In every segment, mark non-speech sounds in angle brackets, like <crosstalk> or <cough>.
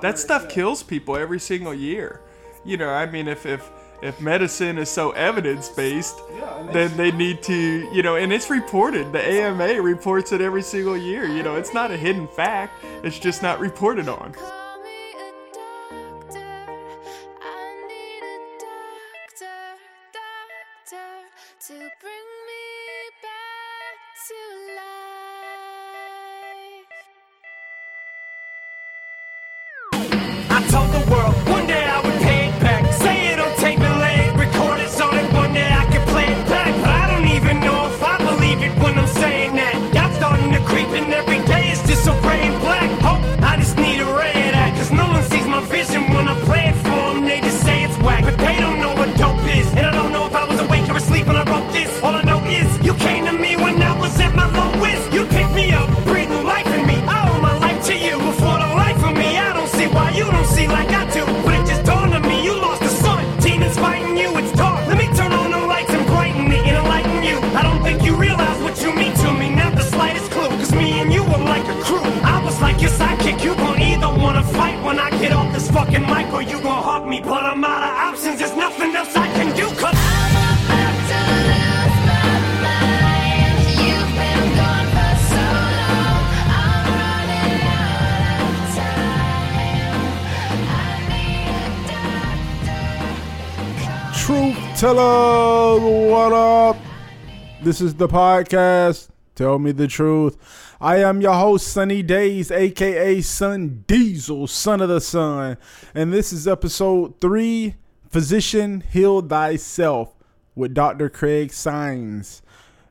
that stuff kills people every single year. You know, I mean, if if if medicine is so evidence based, Yeah, then they need to, you know, and it's reported. The AMA reports it every single year. You know, it's not a hidden fact. It's just not reported on. This is the podcast. Tell me the truth. I am your host, Sunny Days, aka Sun Diesel, son of the sun. And this is episode three Physician Heal Thyself with Dr. Craig Signs.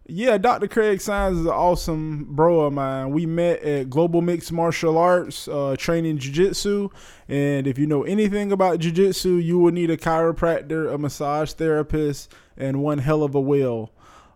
Yeah, Dr. Craig Signs is an awesome bro of mine. We met at Global Mixed Martial Arts, uh, training jiu-jitsu. And if you know anything about jiu-jitsu, you will need a chiropractor, a massage therapist, and one hell of a will.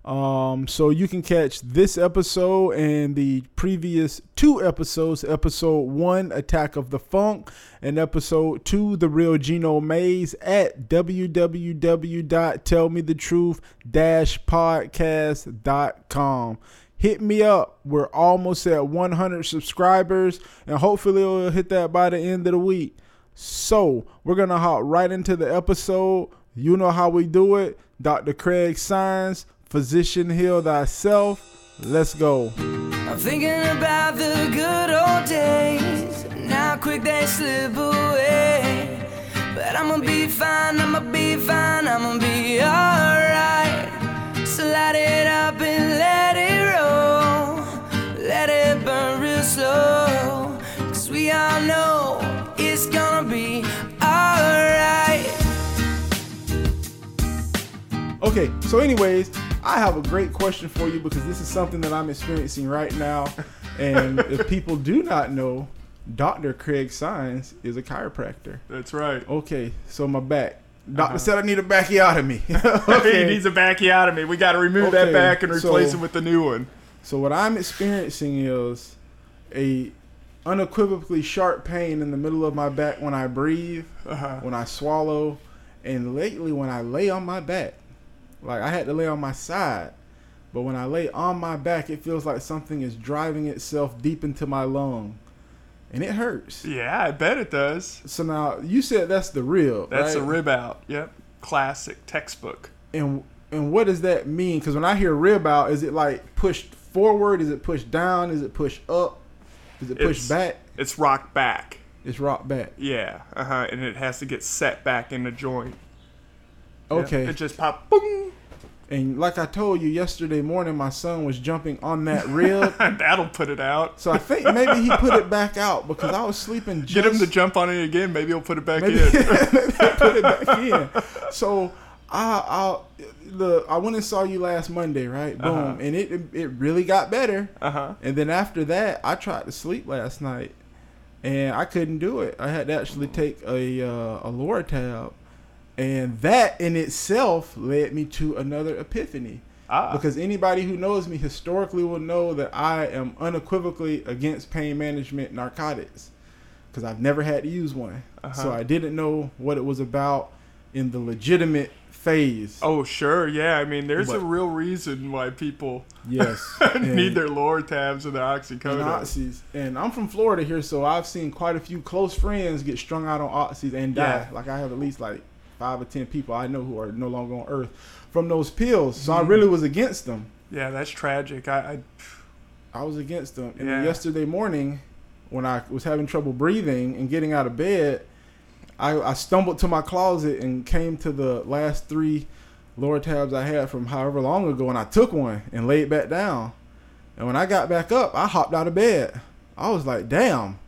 Um, so you can catch this episode and the previous two episodes, episode one, Attack of the Funk, and episode two, The Real Gino Maze at www.tellmethetruth-podcast.com. Hit me up. We're almost at 100 subscribers, and hopefully we'll hit that by the end of the week. So we're gonna hop right into the episode. You know how we do it. Dr. Craig Signs, Physician Heal Thyself. Let's go. I'm thinking about the good old days and how quick they slip away. But I'ma be fine, I'ma be fine, I'ma be alright. So light it up and let it roll. Let it burn real slow. Cause we all know it's gonna be alright. Okay, so anyways, I have a great question for you because this is something that I'm experiencing right now. And <laughs> if people do not know, Dr. Craig Signs is a chiropractor. That's right. Okay, so my back. Doctor said I need a backiotomy. <laughs> He okay. needs a bacchiotomy. We got to remove Okay, that back and replace so- it with the new one. So what I'm experiencing is a unequivocally sharp pain in the middle of my back when I breathe, Uh-huh. when I swallow, and lately when I lay on my back. Like I had to lay on my side, but when I lay on my back, it feels like something is driving itself deep into my lung, and it hurts. Yeah, I bet it does. So now you said that's the real. That's right? a rib out. Yep. Classic textbook. And and what does that mean? Because when I hear rib out, is it like pushed forward? Is it pushed down? Is it pushed up? Is it pushed It's- back? It's rock back. It's rock back. Yeah. Uh huh. And it has to get set back in the joint. Okay. It just pop. Boom. And like I told you yesterday morning, my son was jumping on that rib. <laughs> That'll put it out. so I think maybe he put it back out because I was sleeping. Just, Get him to jump on it again. Maybe he'll put it back maybe, in. <laughs> maybe put it back in. So I, I, the I went and saw you last Monday, right? Boom, Uh-huh. and it it really got better. Uh huh. And then after that, I tried to sleep last night, and I couldn't do it. I had to actually take a uh, a Loratab, and that in itself led me to another epiphany. Ah. Because anybody who knows me historically will know that I am unequivocally against pain management narcotics, because I've never had to use one. So Uh-huh. I didn't know what it was about, in the legitimate phase. Oh sure, yeah. I mean, there's a real reason why people Yes. <laughs> need their Loratabs and their oxycodone. and. And I'm from Florida here, so I've seen quite a few close friends get strung out on oxys and die. Yeah. Like I have at least like five or ten people I know who are no longer on Earth from those pills. So Mm-hmm. I really was against them. Yeah, that's tragic. I, I was against them. And Yeah. yesterday morning, when I was having trouble breathing and getting out of bed, I, I stumbled to my closet and came to the last three Loratabs I had from however long ago, and I took one and laid back down. And when I got back up, I hopped out of bed. I was like, damn,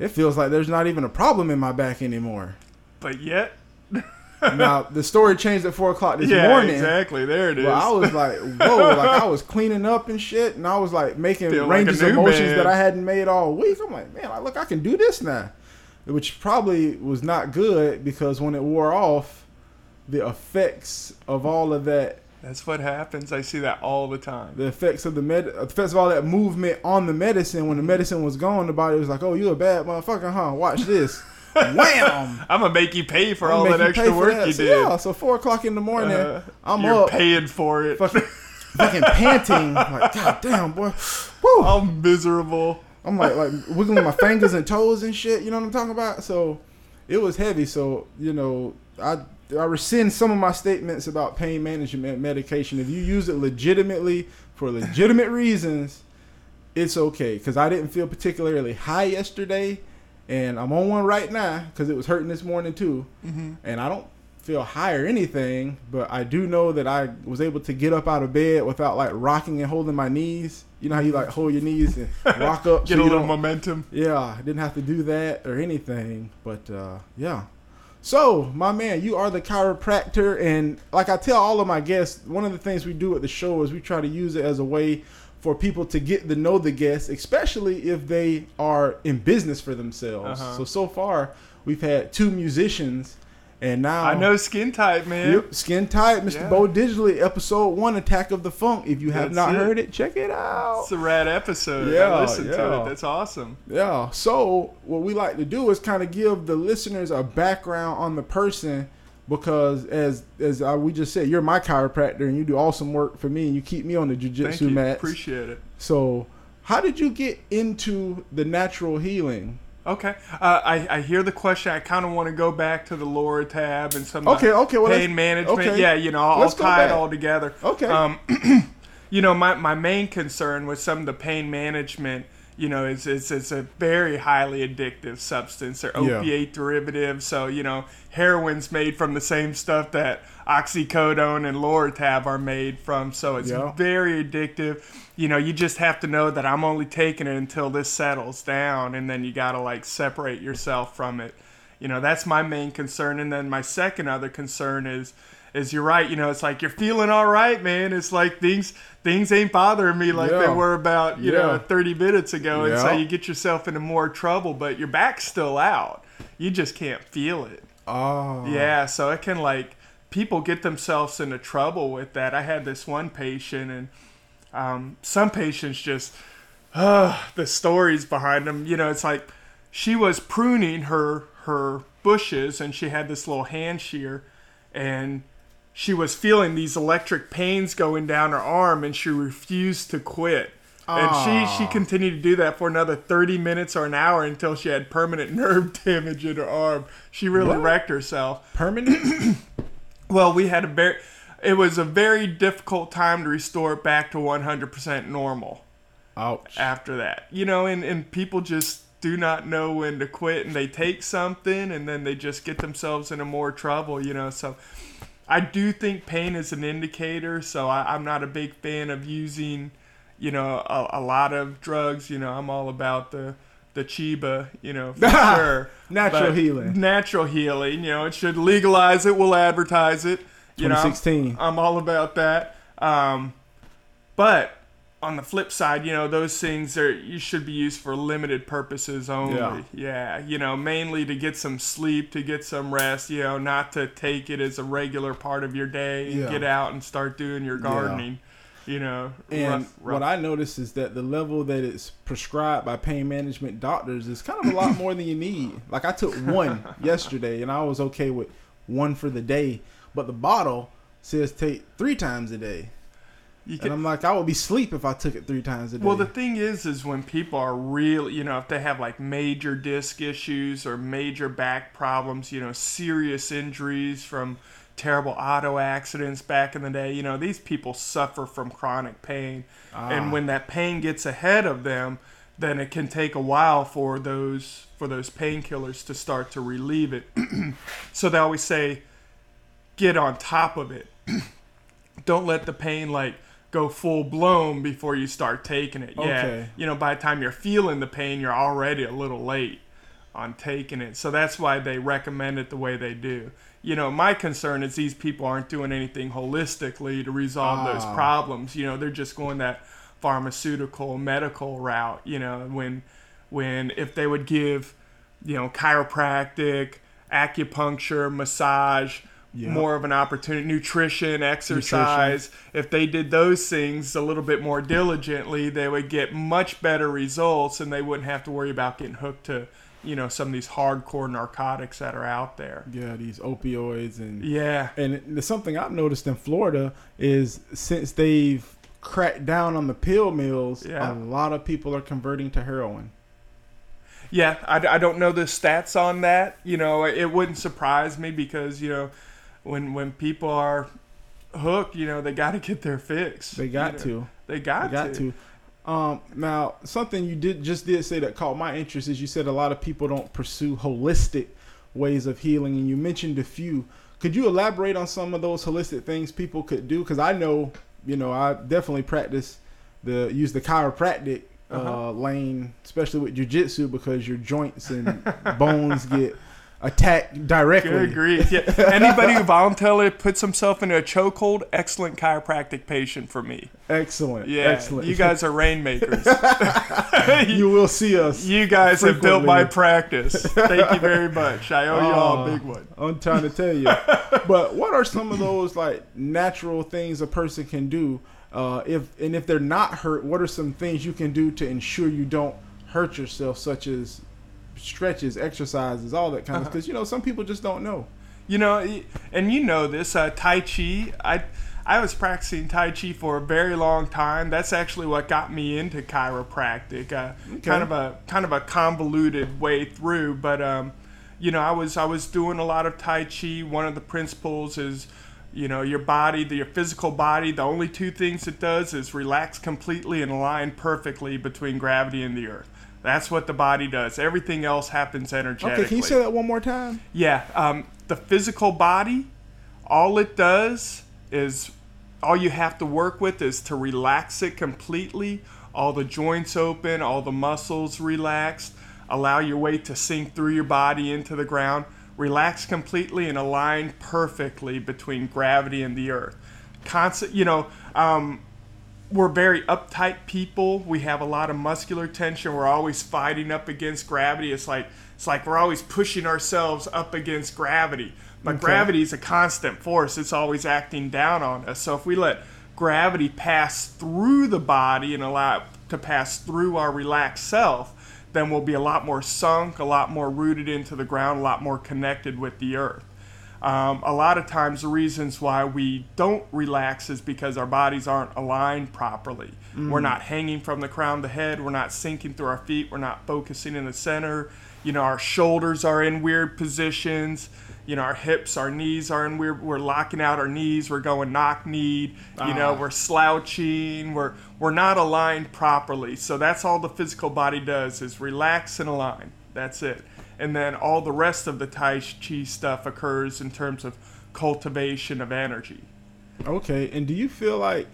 it feels like there's not even a problem in my back anymore. But yet, now, the story changed at 4 o'clock this yeah, morning. exactly. There it is. But I was like, whoa, like I was cleaning up and shit, and I was like making Feel like ranges of motions man. that I hadn't made all week. I'm like, man, like, look, I can do this now, which probably was not good because when it wore off, the effects of all of that, that's what happens. I see that all the time. the effects of the med, effects of all that movement on the medicine. When the medicine was gone, the body was like, oh, you a bad motherfucker, huh? Watch this, wham. <laughs> I'm gonna make you pay for all that extra work that. you So, did. Yeah, so four o'clock in the morning, Uh, I'm You're up, paying for it. fucking, <laughs> fucking panting, like, god damn, boy, Woo. I'm miserable. I'm like like wiggling my fingers and toes and shit. You know what I'm talking about? So it was heavy. So you know, I I rescind some of my statements about pain management medication. If you use it legitimately for legitimate reasons, it's okay. Because I didn't feel particularly high yesterday, and I'm on one right now because it was hurting this morning too. And I don't feel high or anything, but I do know that I was able to get up out of bed without like rocking and holding my knees. You know how you like hold your knees and rock up. <laughs> Get so a little momentum. yeah, I didn't have to do that or anything, but uh, yeah. So, my man, you are the chiropractor, and like I tell all of my guests, one of the things we do at the show is we try to use it as a way for people to get to know the guests, especially if they are in business for themselves. Uh-huh. So so far, we've had two musicians, and now I know skin Tight, man. Yep, Skin Tight, Mr. Yeah. Bo Digitally, episode one, Attack of the Funk. If you have That's not it. heard it, check it out. It's a rad episode. Yeah, I listened to yeah. it. That's awesome. Yeah. So what we like to do is kind of give the listeners a background on the person because as as I, we just said, you're my chiropractor and you do awesome work for me and you keep me on the jujitsu mat. Appreciate it. So how did you get into the natural healing? Okay. Uh, I, I hear the question. I kind of want to go back to the Loratab and some of Okay, the okay, well, pain management. okay. Yeah, you know, I'll, I'll tie it all together. Okay. Um, <clears throat> you know, my, my main concern with some of the pain management, you know, is it's, it's a very highly addictive substance. Yeah. opiate derivatives. So, you know, heroin's made from the same stuff that oxycodone and Loratab are made from. So it's Yeah. very addictive. You know, you just have to know that I'm only taking it until this settles down, and then you got to like separate yourself from it. You know, that's my main concern. And then my second other concern is is you're right, you know, it's like you're feeling all right, man. It's like things things ain't bothering me like they were about, you Yeah. know, 30 minutes ago. And so you get yourself into more trouble, but your back's still out. You just can't feel it. Oh. Yeah, so it can like people get themselves into trouble with that. I had this one patient, and um, some patients just uh, the stories behind them. You know, it's like she was pruning her her bushes, and she had this little hand shear, and she was feeling these electric pains going down her arm, and she refused to quit. And she, she continued to do that for another 30 minutes or an hour until she had permanent <laughs> nerve damage in her arm. She really What? wrecked herself. Permanent? <clears throat> Well, we had a very, it was a very difficult time to restore it back to 100% normal Ouch. after that. You know, and, and people just do not know when to quit and they take something and then they just get themselves into more trouble, you know. So I do think pain is an indicator. So I, I'm not a big fan of using, you know, a, a lot of drugs. You know, I'm all about the, the Chiba, you know, for <laughs> sure. Natural But healing. Natural healing. You know, it should legalize it. We'll advertise it. You know, I'm- 2016. I'm all about that. Um, but on the flip side, you know, those things are you should be used for limited purposes only. Yeah. Yeah. you know, mainly to get some sleep, to get some rest. You know, not to take it as a regular part of your day and Yeah. get out and start doing your gardening. You know, And rough, rough. what I noticed is that the level that it's prescribed by pain management doctors is kind of a lot more than you need. Like I took one <laughs> yesterday and I was okay with one for the day, but the bottle says take three times a day. You And I'm like, I would be sleep if I took it three times a day. Well, the thing is, is when people are real, you know, if they have like major disc issues or major back problems, you know, serious injuries from terrible auto accidents back in the day, you know, these people suffer from chronic pain. Ah. And when that pain gets ahead of them, then it can take a while for those for those painkillers to start to relieve it. <clears throat> so they always say, get on top of it <clears throat> don't let the pain like go full blown before you start taking it. Yeah. You know, by the time you're feeling the pain, you're already a little late on taking it. So that's why they recommend it the way they do. You know, my concern is these people aren't doing anything holistically to resolve those Ah. problems. You know, they're just going that pharmaceutical medical route, you know, when when if they would give, you know, chiropractic, acupuncture, massage, Yeah. more of an opportunity, nutrition, exercise. If they did those things a little bit more diligently, they would get much better results and they wouldn't have to worry about getting hooked to, you know, some of these hardcore narcotics that are out there. yeah, these opioids and Yeah. And something I've noticed in Florida is since they've cracked down on the pill mills, Yeah. a lot of people are converting to heroin. Yeah, I, I don't know the stats on that. You know, it wouldn't surprise me because, you know, when when people are hooked, you know, they got to get their fix. They got you know. to. They got, They got to. Um, now, something you did just did say that caught my interest is you said a lot of people don't pursue holistic ways of healing, and you mentioned a few. Could you elaborate on some of those holistic things people could do? Because I know, you know, I definitely practice the use the chiropractic uh, Uh-huh. lane, especially with jujitsu, because your joints and bones get attacked directly. Good grief. Yeah. <laughs> Anybody who voluntarily puts himself into a chokehold, excellent chiropractic patient for me. Excellent. Yeah. Excellent. You guys are rainmakers. <laughs> you will see us. <laughs> you guys have built my practice. Thank you very much. I owe you all a big one. I'm trying to tell you. but what are some of those like natural things a person can do? Uh, if and if they're not hurt, what are some things you can do to ensure you don't hurt yourself, such as stretches, exercises, all that kind of? Uh-huh. Because you know some people just don't know. You know, and you know this, uh, Tai Chi. I I was practicing Tai Chi for a very long time. That's actually what got me into chiropractic. Uh, Kind of a kind of a convoluted way through, but um, you know, I was I was doing a lot of Tai Chi. One of the principles is, you know, your body, the, your physical body. The only two things it does is relax completely and align perfectly between gravity and the earth. That's what the body does. Everything else happens energetically. Okay, can you say that one more time? Yeah, um, the physical body, all it does is all you have to work with is to relax it completely. All the joints open, all the muscles relaxed. Allow your weight to sink through your body into the ground. Relax completely and align perfectly between gravity and the earth. Constant, you know, um, we're very uptight people. We have a lot of muscular tension. We're always fighting up against gravity. It's like it's like we're always pushing ourselves up against gravity. But Okay. gravity is a constant force. It's always acting down on us. So if we let gravity pass through the body and allow it to pass through our relaxed self, then we'll be a lot more sunk, a lot more rooted into the ground, a lot more connected with the earth. Um, a lot of times, the reasons why we don't relax is because our bodies aren't aligned properly. We're not hanging from the crown of the head. We're not sinking through our feet. We're not focusing in the center. You know, our shoulders are in weird positions. You know, our hips, our knees are in weird. We're locking out our knees. We're going knock kneed. You know, Ah. we're slouching. We're we're not aligned properly. So that's all the physical body does is relax and align. That's it. And then all the rest of the Tai Chi stuff occurs in terms of cultivation of energy. Okay, and do you feel like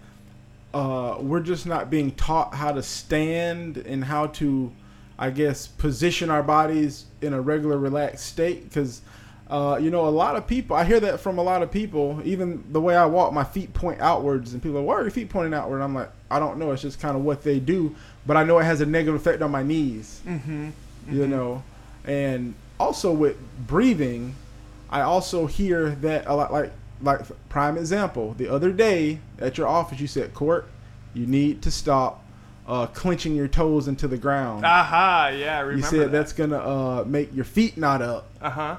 uh, we're just not being taught how to stand and how to, I guess, position our bodies in a regular relaxed state? Because, uh, you know, a lot of people, I hear that from a lot of people. Even the way I walk, my feet point outwards, and people are, why are your feet pointing outward? I'm like, I don't know. It's just kind of what they do, but I know it has a negative effect on my knees. Mm-hmm. You know, and also with breathing, I also hear that a lot. Like, like prime example, the other day at your office, you said, "Court, you need to stop uh, clenching your toes into the ground." Aha, yeah, I remember you said that's gonna uh, make your feet not up. Uh huh.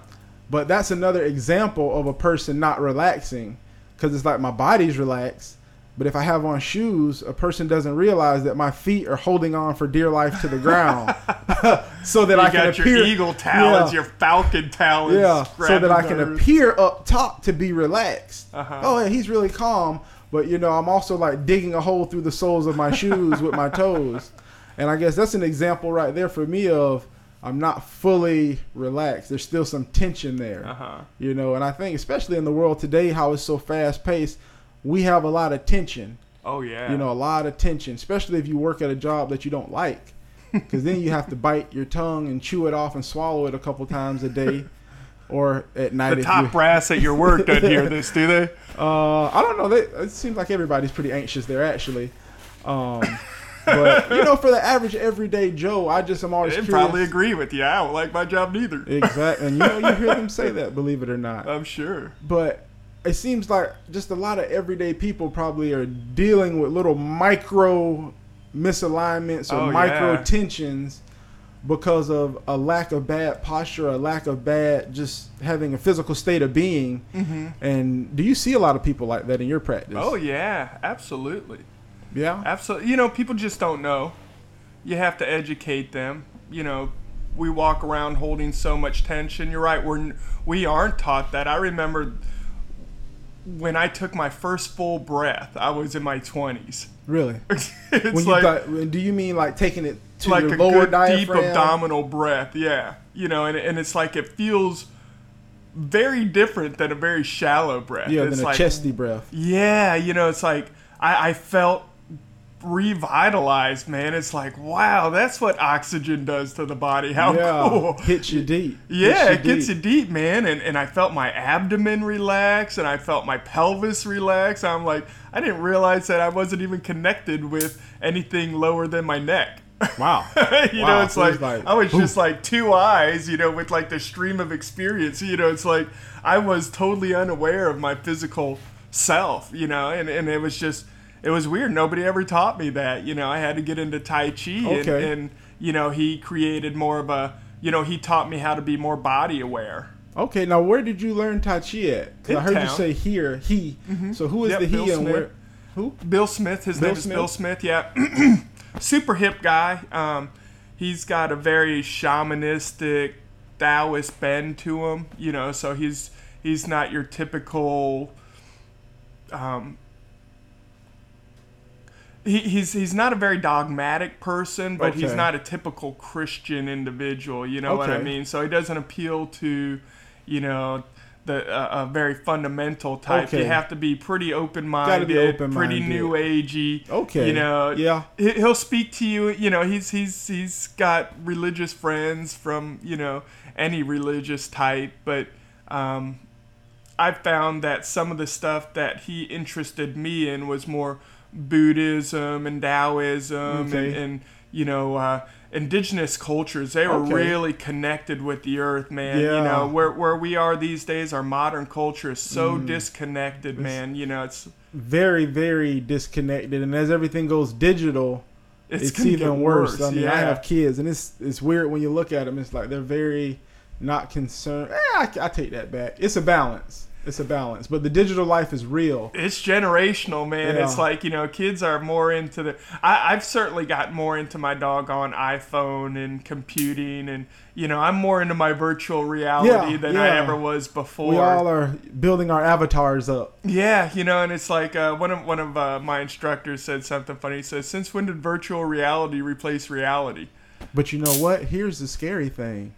But that's another example of a person not relaxing because it's like my body's relaxed. But if I have on shoes, a person doesn't realize that my feet are holding on for dear life to the ground, <laughs> so that You I can appear. your eagle talons, Yeah. your falcon talons. Yeah, so that I can appear up top to be relaxed. Uh-huh. Oh, yeah, he's really calm, but you know, I'm also like digging a hole through the soles of my shoes with my toes. And I guess that's an example right there for me of I'm not fully relaxed. There's still some tension there. Uh-huh. You know, and I think especially in the world today how it's so fast paced, we have a lot of tension. Oh yeah. You know, a lot of tension, especially if you work at a job that you don't like. <laughs> Because then you have to bite your tongue and chew it off and swallow it a couple times a day, <laughs> or at night. the top you, brass at your work doesn't hear <laughs> this, do they? uh, I don't know. They, it seems like everybody's pretty anxious there, actually. Um, but you know, for the average everyday Joe, I just am always They probably agree with you. I don't like my job neither. Exactly, and you know, you hear them say that, believe it or not. I'm sure. But it seems like just a lot of everyday people probably are dealing with little micro misalignments or Oh, micro yeah. tensions because of a lack of bad posture, a lack of bad just having a physical state of being. And do you see a lot of people like that in your practice? Mm-hmm. Oh yeah, absolutely. yeah. Absolutely. You know, people just don't know. You have to educate them. You know, we walk around holding so much tension. You're right. We're we aren't taught that. I remember when I took my first full breath. I was in my 20s. Really? <laughs> it's When you like got, do you mean like taking it to like your a lower good deep diaphragm? abdominal breath. Yeah. You know, and and it's like it feels very different than a very shallow breath. yeah, it's than a chesty breath. Yeah, you know, it's like I, I felt revitalized, man. It's like, wow, that's what oxygen does to the body. How yeah, cool. hits you deep. <laughs> Yeah, Hits it gets you deep, man. And, and I felt my abdomen relax and I felt my pelvis relax. I'm like, I didn't realize that I wasn't even connected with anything lower than my neck. Wow. <laughs> you Wow, know, it's it's like, like, I was oof. just like two eyes, you know, with like the stream of experience. You know, it's like I was totally unaware of my physical self, you know, and, and it was just, it was weird. Nobody ever taught me that. You know, I had to get into Tai Chi and, Okay. and, you know, he created more of a, you know, he taught me how to be more body aware. Okay, now where did you learn Tai Chi at? Because I heard you town. Mm-hmm. say here, he. So who is Yep, the he Bill and Smith. where? Who? Bill Smith, his Bill name is Bill Smith, yeah. <clears throat> Super hip guy. Um, he's got a very shamanistic Taoist bend to him, you know, so he's he's not your typical um he, he's he's not a very dogmatic person, but he's not a typical Christian individual. You know what I mean? So he doesn't appeal to, you know, the uh, a very fundamental type. You have to be pretty open minded, pretty new agey. Okay. you know. Yeah. he- He'll speak to you. You know, he's he's he's got religious friends from you know any religious type, but um, I found that some of the stuff that he interested me in was more Buddhism and Taoism and, Okay. and you know uh, indigenous cultures. They were Okay. really connected with the earth, man. You know where where we are these days, our modern culture is so disconnected, man. You know it's Very, very disconnected, and as everything goes digital, it's, it's, even get worse. I mean, yeah. I have kids, and it's it's weird when you look at them. It's like they're very not concerned. Eh, I, I take that back. It's a balance. It's a balance, but the digital life is real. it's generational, man. Yeah. It's like you know, kids are more into the. I, I've certainly got more into my doggone iPhone and computing, and you know, I'm more into my virtual reality Yeah, than I ever was before. We all are building our avatars up. Yeah, you know, and it's like uh, one of one of uh, my instructors said something funny. He says, "Since when did virtual reality replace reality?" But you know what? Here's the scary thing.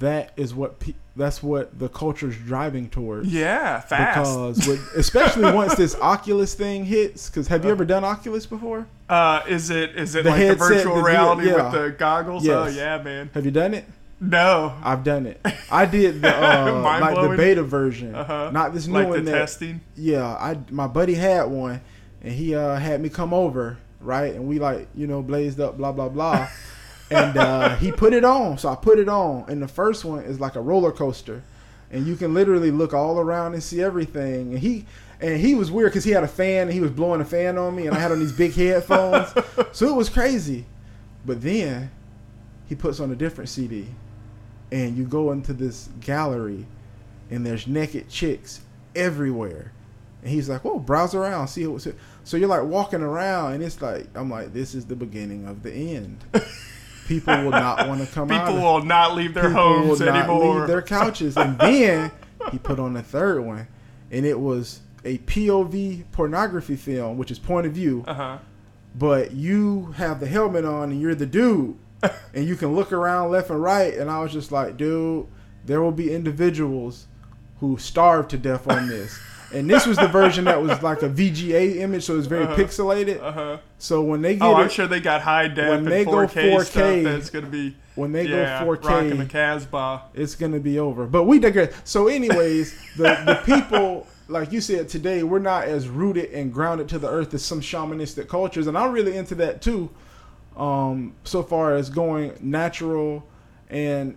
That is what pe- that's what the culture's driving towards. Yeah, fast. Because with, especially <laughs> once this Oculus thing hits, because have you ever done Oculus before? Uh, is it is it The like the virtual the- reality yeah. with the goggles? Yes. Oh yeah, man. Have you done it? No, I've done it. I did the <laughs> uh, like the beta version, Uh-huh. not this new like the one. that, testing. yeah, I my buddy had one, and he uh, had me come over, right, and we like you know blazed up, blah blah blah, <laughs> and uh, he put it on. So I put it on, and the first one is like a roller coaster, and you can literally look all around and see everything. And he and he was weird because he had a fan, and he was blowing a fan on me, and I had on these big headphones, <laughs> so it was crazy. But then he puts on a different CD, and you go into this gallery, and there's naked chicks everywhere. And he's like, "Well, browse around, see what's." So you're like walking around, and it's like I'm like, "This is the beginning of the end." <laughs> People will not want to come out. People will not leave their people homes will not anymore. leave their couches. And <laughs> then he put on a third one, and it was a POV pornography film, which is point of view. uh huh. But you have the helmet on, and you're the dude, <laughs> and you can look around left and right. And I was just like, dude, there will be individuals who starve to death on this. And this was the version that was like a VGA image, so it's very Uh-huh. pixelated. Uh huh. So when they get Oh, it, I'm sure they got high def when they go 4K, 4K stuff. That's gonna be when they yeah, go 4K, rocking the Casbah. it's gonna be over. But we digress. So, anyways, the the people, like you said today, we're not as rooted and grounded to the earth as some shamanistic cultures, and I'm really into that too. Um, so far as going natural, and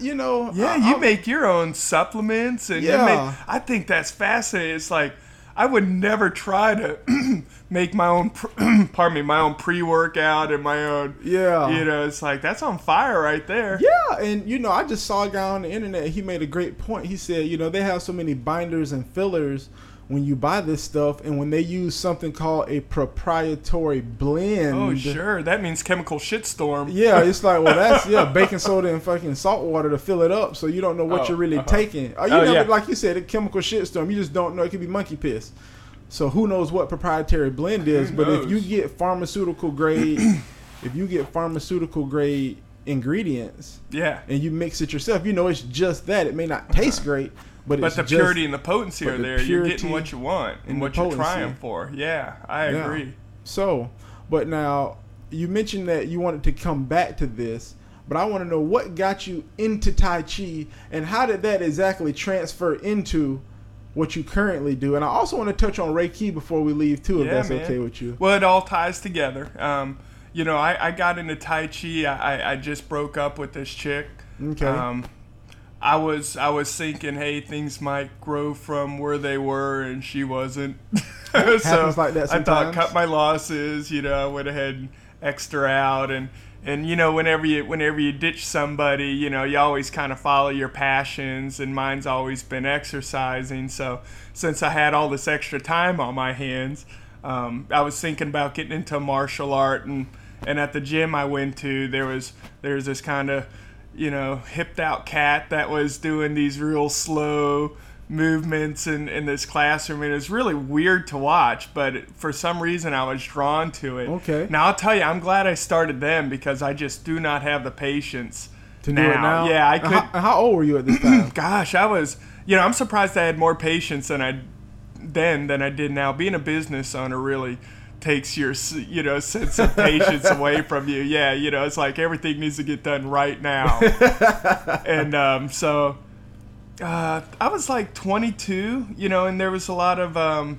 you know, Yeah, I- you make your own supplements, and you Yeah. make, I think that's fascinating. It's like I would never try to <clears throat> make my own, <clears throat> pardon me, my own pre-workout and my own. Yeah. You know, it's like that's on fire right there. Yeah, and you know, I just saw a guy on the internet. He made a great point. He said, you know, they have so many binders and fillers when you buy this stuff, and when they use something called a proprietary blend. Oh, sure. That means chemical shitstorm. Yeah, it's like, well, that's <laughs> yeah, baking soda and fucking salt water to fill it up, so you don't know what Oh, you're really uh-huh. taking. Oh, you Oh, never, yeah. like you said, a chemical shitstorm. You just don't know. It could be monkey piss. So who knows what proprietary blend is? But if you get pharmaceutical grade, <clears throat> if you get pharmaceutical grade ingredients Yeah. and you mix it yourself, you know it's just that. It may not taste great, but But the just, purity and the potency are the there. You're getting what you want and, and what you're trying for. Yeah, I Yeah. agree. So, but now you mentioned that you wanted to come back to this, but I want to know what got you into Tai Chi and how did that exactly transfer into what you currently do? And I also want to touch on Reiki before we leave too, if Yeah, that's man. okay with you. Well, it all ties together. Um, you know, I, I got into Tai Chi. I, I- I just broke up with this chick. Okay. Um, I was I was thinking, hey, things might grow from where they were, and she wasn't. <laughs> so Happens like that sometimes. I thought, cut my losses. You know, I went ahead and extra out, and and you know, whenever you whenever you ditch somebody, you know, you always kind of follow your passions, and mine's always been exercising. So since I had all this extra time on my hands, um, I was thinking about getting into martial art, and and at the gym I went to, there was there was this kind of you know, hipped out cat that was doing these real slow movements in, in this classroom. And it was really weird to watch, but for some reason I was drawn to it. Okay. Now I'll tell you, I'm glad I started them because I just do not have the patience To do it now, Yeah, I uh, could. How, how old were you at this time? <clears throat> Gosh, I was. You know, I'm surprised I had more patience than I then than I did now. Being a business owner really takes your you know sense of patience away from you. Yeah, you know, it's like everything needs to get done right now. <laughs> and um, so uh, I was like 22, you know, and there was a lot of um,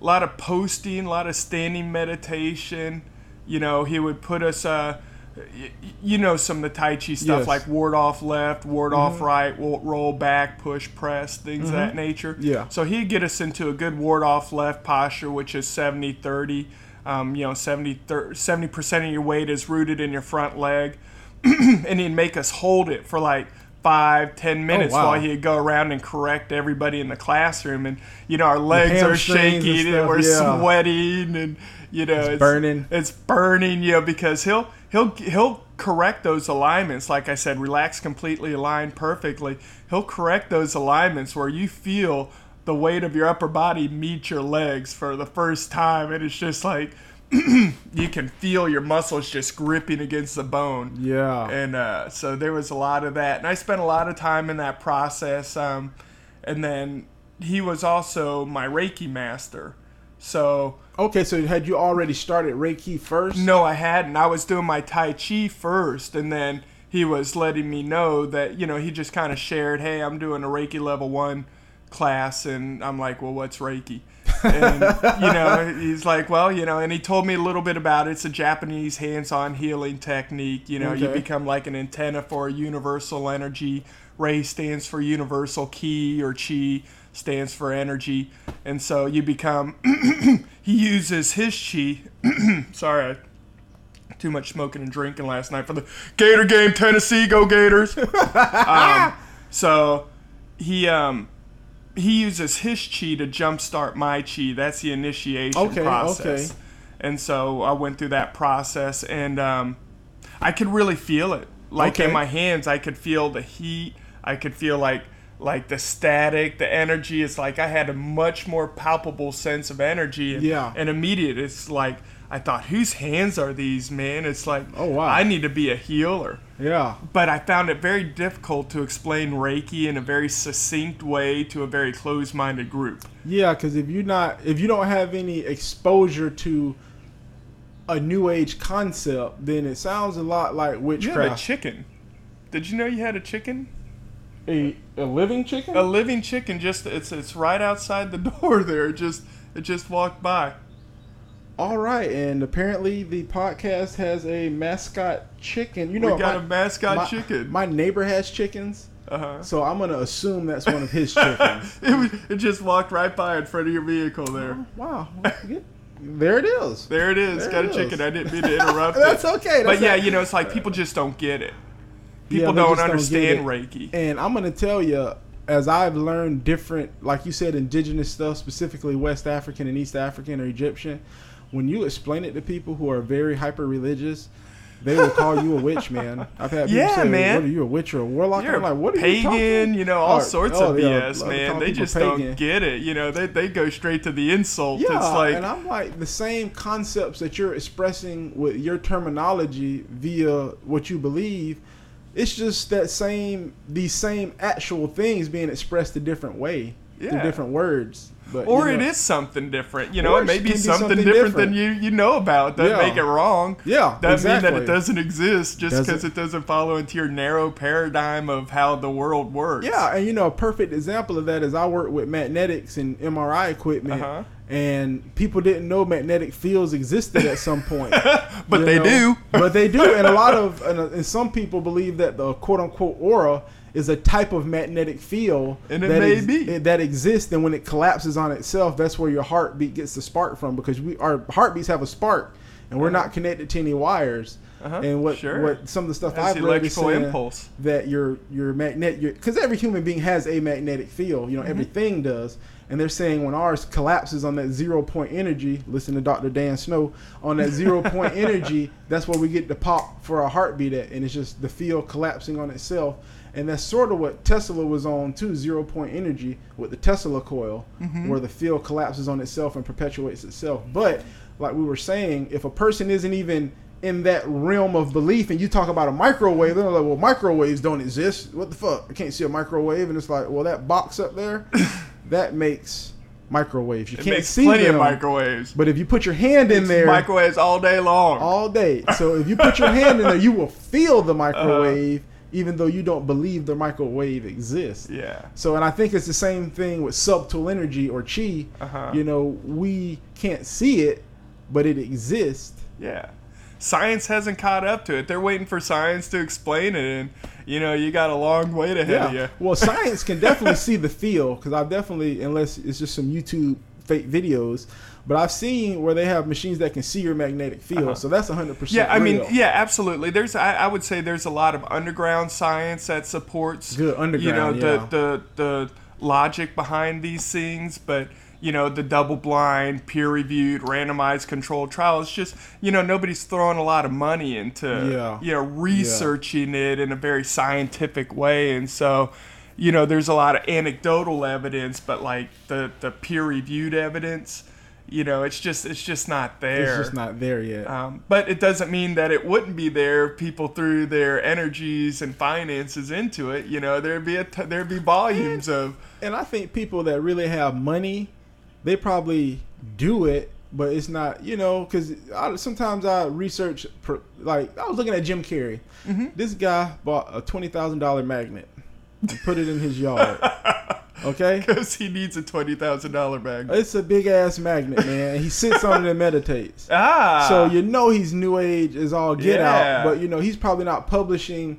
a lot of posting, a lot of standing meditation. You know, he would put us, uh, you know, some of the Tai Chi stuff Yes. like ward off left, ward off right, roll back, push, press, things of that nature. Yeah. So he'd get us into a good ward off left posture, which is 70 30. Um, you know, 70 70 percent of your weight is rooted in your front leg, <clears throat> and he'd make us hold it for like five, ten minutes wow. while he'd go around and correct everybody in the classroom. And you know, our legs are hamstrings and shaking and, we're yeah. sweating, and you know, it's, burning. It's burning, you know, because he'll he'll he'll correct those alignments. Like I said, relax completely, align perfectly. He'll correct those alignments where you feel the weight of your upper body meet your legs for the first time, and it's just like <clears throat> you can feel your muscles just gripping against the bone. Yeah. And uh, so there was a lot of that, and I spent a lot of time in that process. Um, and then he was also my Reiki master. So Okay, so had you already started Reiki first? no, I hadn't. I was doing my Tai Chi first, and then he was letting me know that you know he just kind of shared, "Hey, I'm doing a Reiki level one class," and I'm like, "Well, what's Reiki?" and you know, <laughs> he's like, "Well, you know," and he told me a little bit about it. It's a Japanese hands-on healing technique. You know, you become like an antenna for a universal energy. Rei stands for universal ki, or chi stands for energy, and so you become. <clears throat> he uses his chi. <clears throat> sorry, I too much smoking and drinking last night for the Gator game. Tennessee, go Gators! <laughs> um, so he um he uses his chi to jumpstart my chi. That's the initiation Okay, process. okay. And so I went through that process, and um, I could really feel it. Like in my hands, I could feel the heat. I could feel like like the static, the energy. It's like I had a much more palpable sense of energy. And, Yeah. And immediate. It's like I thought, whose hands are these, man? It's like, Oh, wow. I need to be a healer Yeah. but I found it very difficult to explain Reiki in a very succinct way to a very closed-minded group. Yeah, because if you're not, if you don't have any exposure to a new age concept, then it sounds a lot like witchcraft. You have a chicken. Did you know you had a chicken? A, a living chicken? A living chicken just it's it's right outside the <laughs> door there. It just it just walked by. All right, and apparently the podcast has a mascot chicken. You know, we got my- a mascot my- chicken. My neighbor has chickens, uh-huh. so I'm gonna assume that's one of his <laughs> chickens. It was, it just walked right by in front of your vehicle there. wow, <laughs> there it is. There it is. There got it a chicken. I didn't mean to interrupt That's it. okay. But That's yeah, you know, it's like people just don't get it. Yeah, People they don't understand it. Reiki. And I'm gonna tell you, as I've learned different, like you said, indigenous stuff, specifically West African and East African or Egyptian, when you explain it to people who are very hyper religious, they will call you a witch, <laughs> man. I've had people Yeah, say, man. "What are you a witch or a warlock?" You're I'm like, "What are pagan, you talking?" you know, all Or- sorts oh, of BS, man. They just pagan. don't get it. You know, they, they go straight to the insult. Yeah, it's like, and I'm like the same concepts that you're expressing with your terminology via what you believe. It's just that same these same actual things being expressed a different way through different words. But or you know, is something different. You know, it may be something, something different, different. than you, you know about. Doesn't Yeah. make it wrong. Yeah, Doesn't mean that it doesn't exist just because it doesn't follow into your narrow paradigm of how the world works. Yeah, and you know a perfect example of that is I work with magnetics and MRI equipment, Uh-huh. And people didn't know magnetic fields existed at some point. <laughs> But they do. but they do, and a lot of <laughs> and, uh, and some people believe that the quote unquote aura is a type of magnetic field And it that may be. that exists, and when it collapses on itself, that's where your heartbeat gets the spark from because we our heartbeats have a spark, and we're not connected to any wires. Uh-huh, And what sure. what some of the stuff That's I've read is impulse. that your your magnet because every human being has a magnetic field you know Mm-hmm. everything does and they're saying when ours collapses on that zero point energy listen to dr dan snow on that zero point <laughs> energy that's where we get the pop for our heartbeat at. And it's just the field collapsing on itself. And that's sort of what tesla was on too zero point energy with the tesla coil Mm-hmm. where the field collapses on itself and perpetuates itself. But like we were saying if a person isn't even in that realm of belief and you talk about a microwave they're like well microwaves don't exist. What the fuck? I can't see a microwave. And it's like well that box up there <laughs> that makes microwaves you It can't makes see plenty them of microwaves. but if you put your hand in there Microwaves all day long. all day <laughs> so if you put your hand in there you will feel Uh-huh. the microwave even though you don't believe the microwave exists yeah. so, and I think it's the same thing with subtle energy or chi. Uh-huh. You know, we can't see it, but it exists. Yeah. Science hasn't caught up to it. They're waiting for science to explain it, and you know you got a long way ahead of you. Well, <laughs> science can definitely see the field because I've definitely, unless it's just some YouTube fake videos, but I've seen where they have machines that can see your magnetic field. So that's 100% Uh-huh. Yeah, I mean, yeah, absolutely. There's, I, I would say, there's a lot of underground science that supports, Good, you know, underground, the the the logic behind these things, but you know, the double-blind, peer-reviewed, randomized, controlled trial. It's just, you know, nobody's throwing a lot of money into, Yeah. you know, researching it in a very scientific way, and so. You know, there's a lot of anecdotal evidence, but like the, the peer-reviewed evidence, you know, it's just it's just not there. It's just not there yet. Um, but it doesn't mean that it wouldn't be there. if People threw their energies and finances into it. You know, there'd be a t- there'd be volumes of and I think people that really have money, they probably do it, but it's not, you know, because I, sometimes I research, per, like I was looking at Jim Carrey. Mm-hmm. This guy bought a twenty thousand dollar magnet and put it in his yard. <laughs> Okay, because he needs a twenty thousand dollar bag. it's a big ass magnet, man. He sits on it and meditates. <laughs> Ah, So you know he's new age is all get Yeah. out, but you know he's probably not publishing,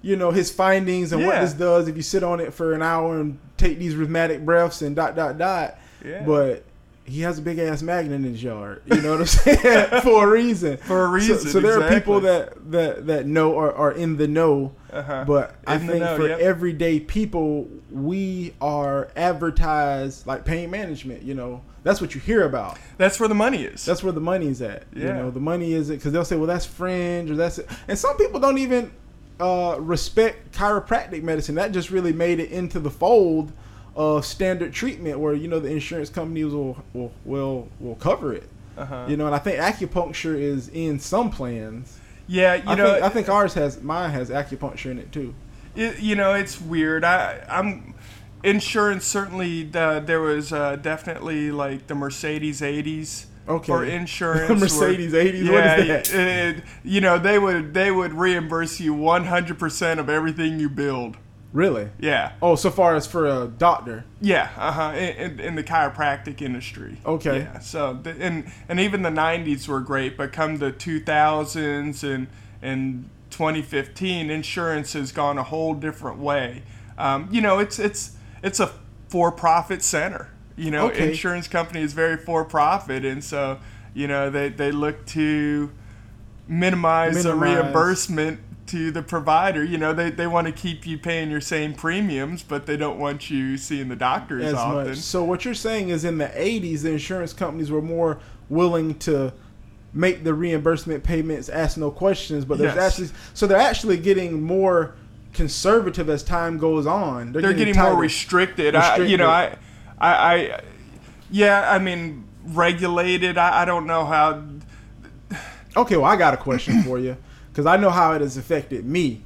you know his findings and what this does if you sit on it for an hour and take these rhythmic breaths and dot dot dot. Yeah. But he has a big ass magnet in his yard. You know what I'm saying? <laughs> For a reason. For a So- reason, So, there are people that that that know are, are in the know. Uh-huh. But I In the think know, for yep. everyday people, we are advertised like pain management. You know, that's what you hear about. That's where the money is. That's where the money is at. You know, the money is it because they'll say, well, that's fringe or that's, it. and some people don't even uh, respect chiropractic medicine. That just really made it into the fold of standard treatment, where you know the insurance companies will will will, will cover it. uh-huh. You know, and I think acupuncture is in some plans. yeah, you I know, think I think ours has mine has acupuncture in it too. it, you know, it's weird. I, I'm insurance. Certainly, the, there was uh, definitely like the Mercedes 80s Okay. for <laughs> insurance. where- Mercedes 80s, Yeah, is that? it- you know, they would they would reimburse you 100 percent of everything you build. Really? Yeah, Oh, so far as for a doctor. yeah, uh huh. In, in, in the chiropractic industry. Okay. Yeah. So the, and and even the 90s were great, but come the 2000s and and 2015, insurance has gone a whole different way. Um, you know, it's it's it's a for-profit center. You know, Okay. insurance company is very for-profit, and so you know they they look to minimize, the Minimize. reimbursement to the provider. You know, they, they want to keep you paying your same premiums, but they don't want you seeing the doctor as, as often. much. So what you're saying is in the 80s, the insurance companies were more willing to make the reimbursement payments, ask no questions. But there's Yes. actually so they're actually getting more conservative as time goes on. They're getting more tighter. restricted. I, you know, I, I, I, yeah, I mean, regulated. I, I don't know how. Okay, well, I got a question for you because I know how it has affected me.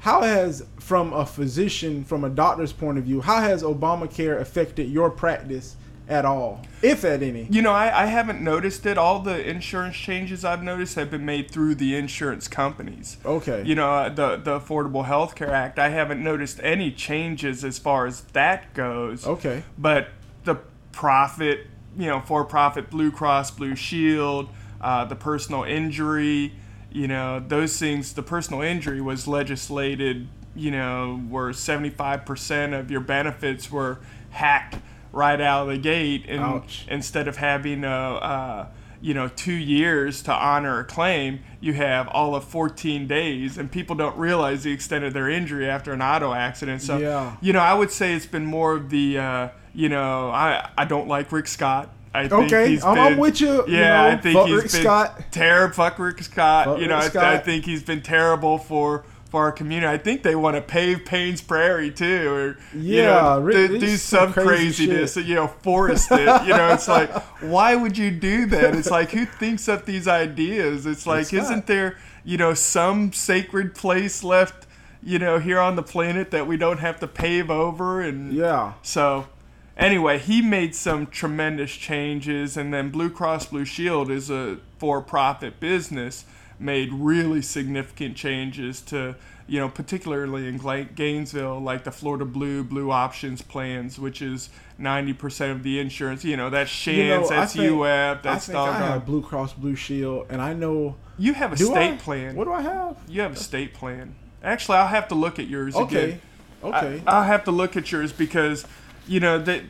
How has, from a physician, from a doctor's point of view, how has Obamacare affected your practice at all, if at any? You know, I, I haven't noticed it. All the insurance changes I've noticed have been made through the insurance companies. Okay. You know, uh, the the Affordable Health Care Act. I haven't noticed any changes as far as that goes. Okay. But the profit, you know, for-profit Blue Cross Blue Shield, uh, the personal injury, you know, those things. The personal injury was legislated. You know, where 75% of your benefits were hacked right out of the gate, and Ouch. instead of having a, uh, you know, two years to honor a claim, you have all of 14 days, and people don't realize the extent of their injury after an auto accident. So, Yeah. you know, I would say it's been more of the, uh, you know, I I don't like Rick Scott. I think Okay, he's I'm- I'm with you, you Yeah, know, I think fuck he's Rick been Scott. terrible. Fuck Rick Scott. Fuck you know, Rick I, I think he's been terrible for for our community. I think they want to pave Payne's Prairie too, or you Yeah, know, Rick- do, some some craziness. shit. You know, forest it. You know, it's like, why would you do that? It's like, who thinks up these ideas? It's like, Scott. isn't there, you know, some sacred place left, you know, here on the planet that we don't have to pave over? And Yeah. so, anyway, he made some tremendous changes, and then Blue Cross Blue Shield is a for-profit business, made really significant changes to, you know, particularly in Gainesville, like the Florida Blue Blue Options plans, which is 90% of the insurance. You know, that's Shands, You know, that's think- UF, that's I think I have Blue Cross Blue Shield, and I know. you have a state I? plan. What do I have? you have a state plan. Actually, I'll have to look at yours Okay. again. Okay. I, will have to look at yours because, you know, that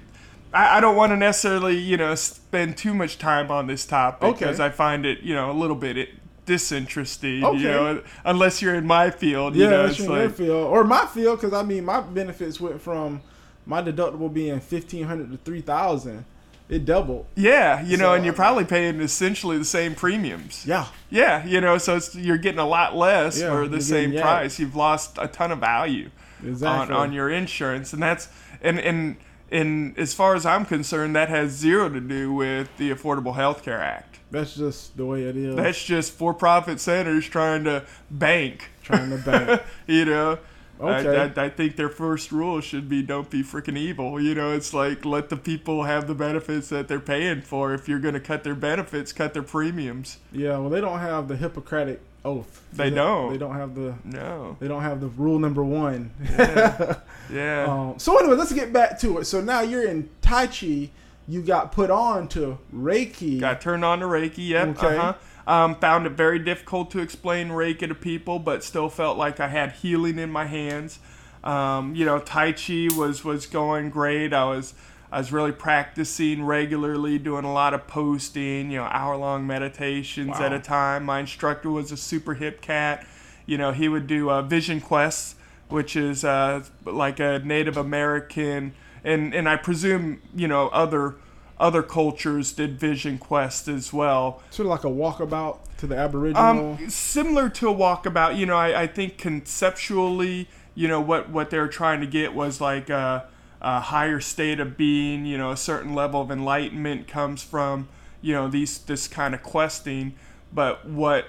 I, I don't want to necessarily, you know, spend too much time on this topic Okay. because I find it, you know, a little bit disinteresting. Okay. You know, unless you're in my field, yeah, you know, it's in your field or my field because I mean my benefits went from my deductible being fifteen hundred to three thousand. It doubled. yeah, you know, So, and you're probably paying essentially the same premiums. Yeah. Yeah, you know, so it's, you're getting a lot less Yeah, for the getting same yanked. price. You've lost a ton of value Exactly. on, on your insurance, and that's and and and as far as I'm concerned, that has zero to do with the Affordable Health Care Act. That's just the way it is. That's just for-profit centers trying to bank. trying to bank. <laughs> you know. Okay. I, I, I think their first rule should be don't be freaking evil. You know, it's like let the people have the benefits that they're paying for. If you're going to cut their benefits, cut their premiums. yeah. Well, they don't have the Hippocratic oath. They don't. They don't have the. No. They don't have the rule number one. <laughs> Yeah. Um, so anyway, let's get back to it. So now you're in Tai Chi. You got put on to Reiki. Got turned on to Reiki. Yep. Okay. Uh-huh. Um, found it very difficult to explain Reiki to people, but still felt like I had healing in my hands. Um, you know, Tai Chi was was going great. I was I was really practicing regularly, doing a lot of posting, you know, hour long meditations at a time. My instructor was a super hip cat. You know, he would do uh, vision quests, which is uh, like a Native American, and, and I presume, you know, other other cultures did vision quest as well. Sort of like a walkabout to the Aboriginal. Um, similar to a walkabout, you know, I, I think conceptually, you know, what, what they were trying to get was like a, a higher state of being, you know, a certain level of enlightenment comes from, you know, these this kind of questing. But what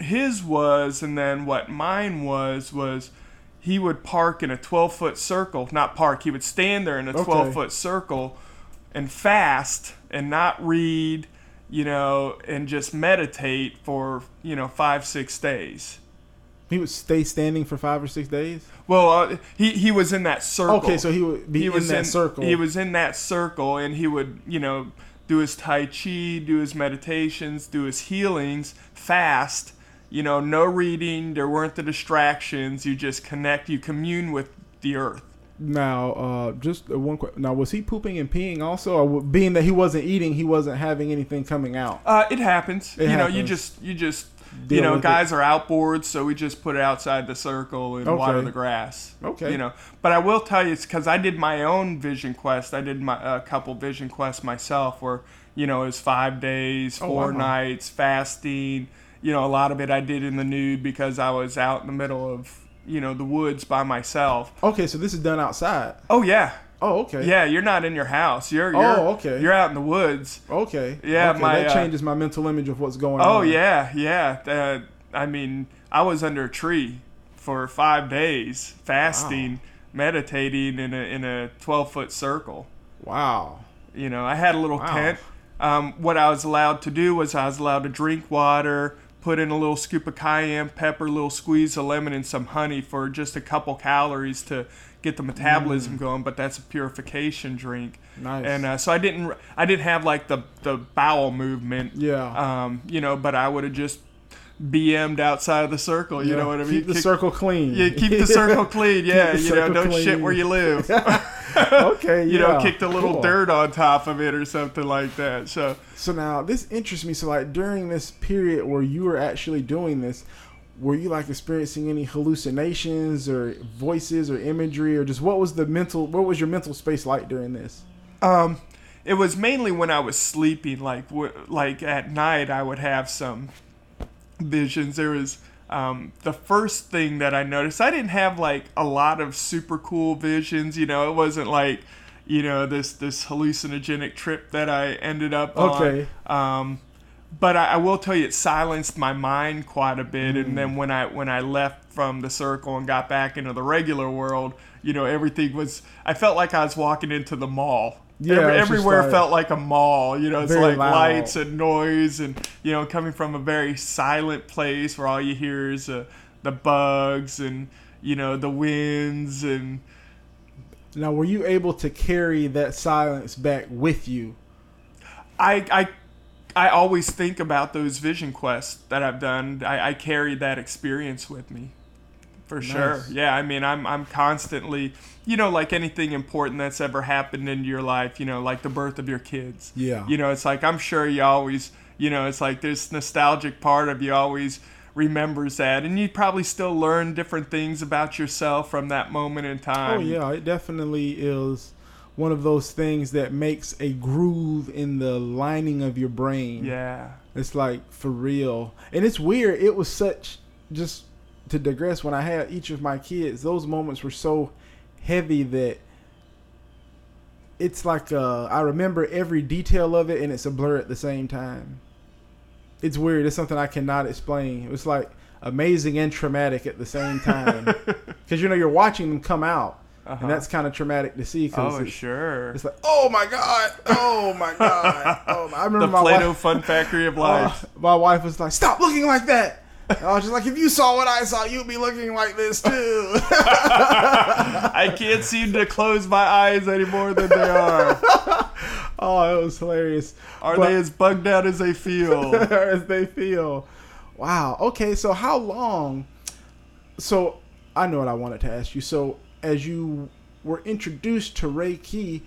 his was, and then what mine was, was he would park in a 12 foot circle, not park, he would stand there in a Okay. 12 foot circle and fast and not read, you know, and just meditate for, you know, five, six days. he would stay standing for five or six days. Well, uh, he, he was in that circle. Okay, so he would be he in was that circle. He was in that circle, and he would, you know, do his tai chi, do his meditations, do his healings, fast. You know, no reading. There weren't the distractions. You just connect. You commune with the earth. Now, uh, just one question. Now, was he pooping and peeing also, or being that he wasn't eating, he wasn't having anything coming out? Uh, it happens. It you know, you just you just Deal you know, with it. guys are outboards, so we just put it outside the circle and water Okay. the grass. Okay. You know, but I will tell you, it's because I did my own vision quest. I did my a couple vision quests myself, where you know it was five days, Oh, four wow. nights, fasting. You know, a lot of it I did in the nude because I was out in the middle of you know the woods by myself. Okay, so this is done outside. Oh yeah. Oh, okay. Yeah, you're not in your house. You're, you're Oh, okay. You're out in the woods. Okay. Yeah, okay, my, that uh, changes my mental image of what's going on. Oh yeah, yeah. Uh, I mean, I was under a tree for five days, fasting, meditating in a in a twelve foot circle. Wow. You know, I had a little Wow. tent. Um, what I was allowed to do was I was allowed to drink water, put in a little scoop of cayenne pepper, a little squeeze of lemon, and some honey for just a couple calories to get the metabolism going. But that's a purification drink. Mm. Nice. And uh, so I didn't I didn't have like the the bowel movement. Yeah. Um, you know, but I would have just BM'd outside of the circle. You Yeah, know what I mean? Keep the circle clean. Yeah, keep the circle <laughs> clean. Yeah, you know, don't shit where you live. <laughs> <laughs> okay. you yeah. know, kicked a little Cool. dirt on top of it or something like that. So, So now this interests me. So like during this period where you were actually doing this, were you like experiencing any hallucinations or voices or imagery or just what was the mental? What was your mental space like during this? um, it was mainly when I was sleeping. Like, w- like at night, I would have some visions. There was um, the first thing that I noticed. I didn't have like a lot of super cool visions. You know, it wasn't like you know this this hallucinogenic trip that I ended up Okay. on. Um, but I, I will tell you, it silenced my mind quite a bit. And Mm. then when I when I left from the circle and got back into the regular world, you know, everything was. I felt like I was walking into the mall. Yeah, Every- everywhere like- felt like a mall. You know, it's like loud. lights and noise, and you know, coming from a very silent place where all you hear is uh, the bugs and you know the winds and Now, were you able to carry that silence back with you? I I I always think about those vision quests that I've done. I, I carry that experience with me. For sure. Yeah, I mean I'm I'm constantly you know, like anything important that's ever happened in your life, you know, like the birth of your kids. Yeah. You know, it's like I'm sure you always you know, it's like this nostalgic part of you always remembers that and you probably still learn different things about yourself from that moment in oh, time. Oh yeah, it definitely is one of those things that makes a groove in the lining of your brain. Yeah. It's like for real. And it's weird. It was such just to digress when I had each of my kids, those moments were so heavy that it's like uh I remember every detail of it and it's a blur at the same time. It's weird. It's something I cannot explain. It was like amazing and traumatic at the same time. <laughs> Cuz you know you're watching them come out. Uh-huh. And that's kind of traumatic to see cuz Oh, it's, sure. it's like, "Oh my god. Oh my god." Oh, my- I <laughs> remember The my wife- Play-Doh Fun Factory of <laughs> Life. uh, my wife was like, "Stop looking like that." I was just like, "If you saw what I saw, you'd be looking like this too." I can't seem to close my eyes any more than they are. oh, it was hilarious. Are But- they as bugged out as they feel? <laughs> as they feel? Wow. Okay. So how long? So I know what I wanted to ask you. So as you were introduced to Reiki,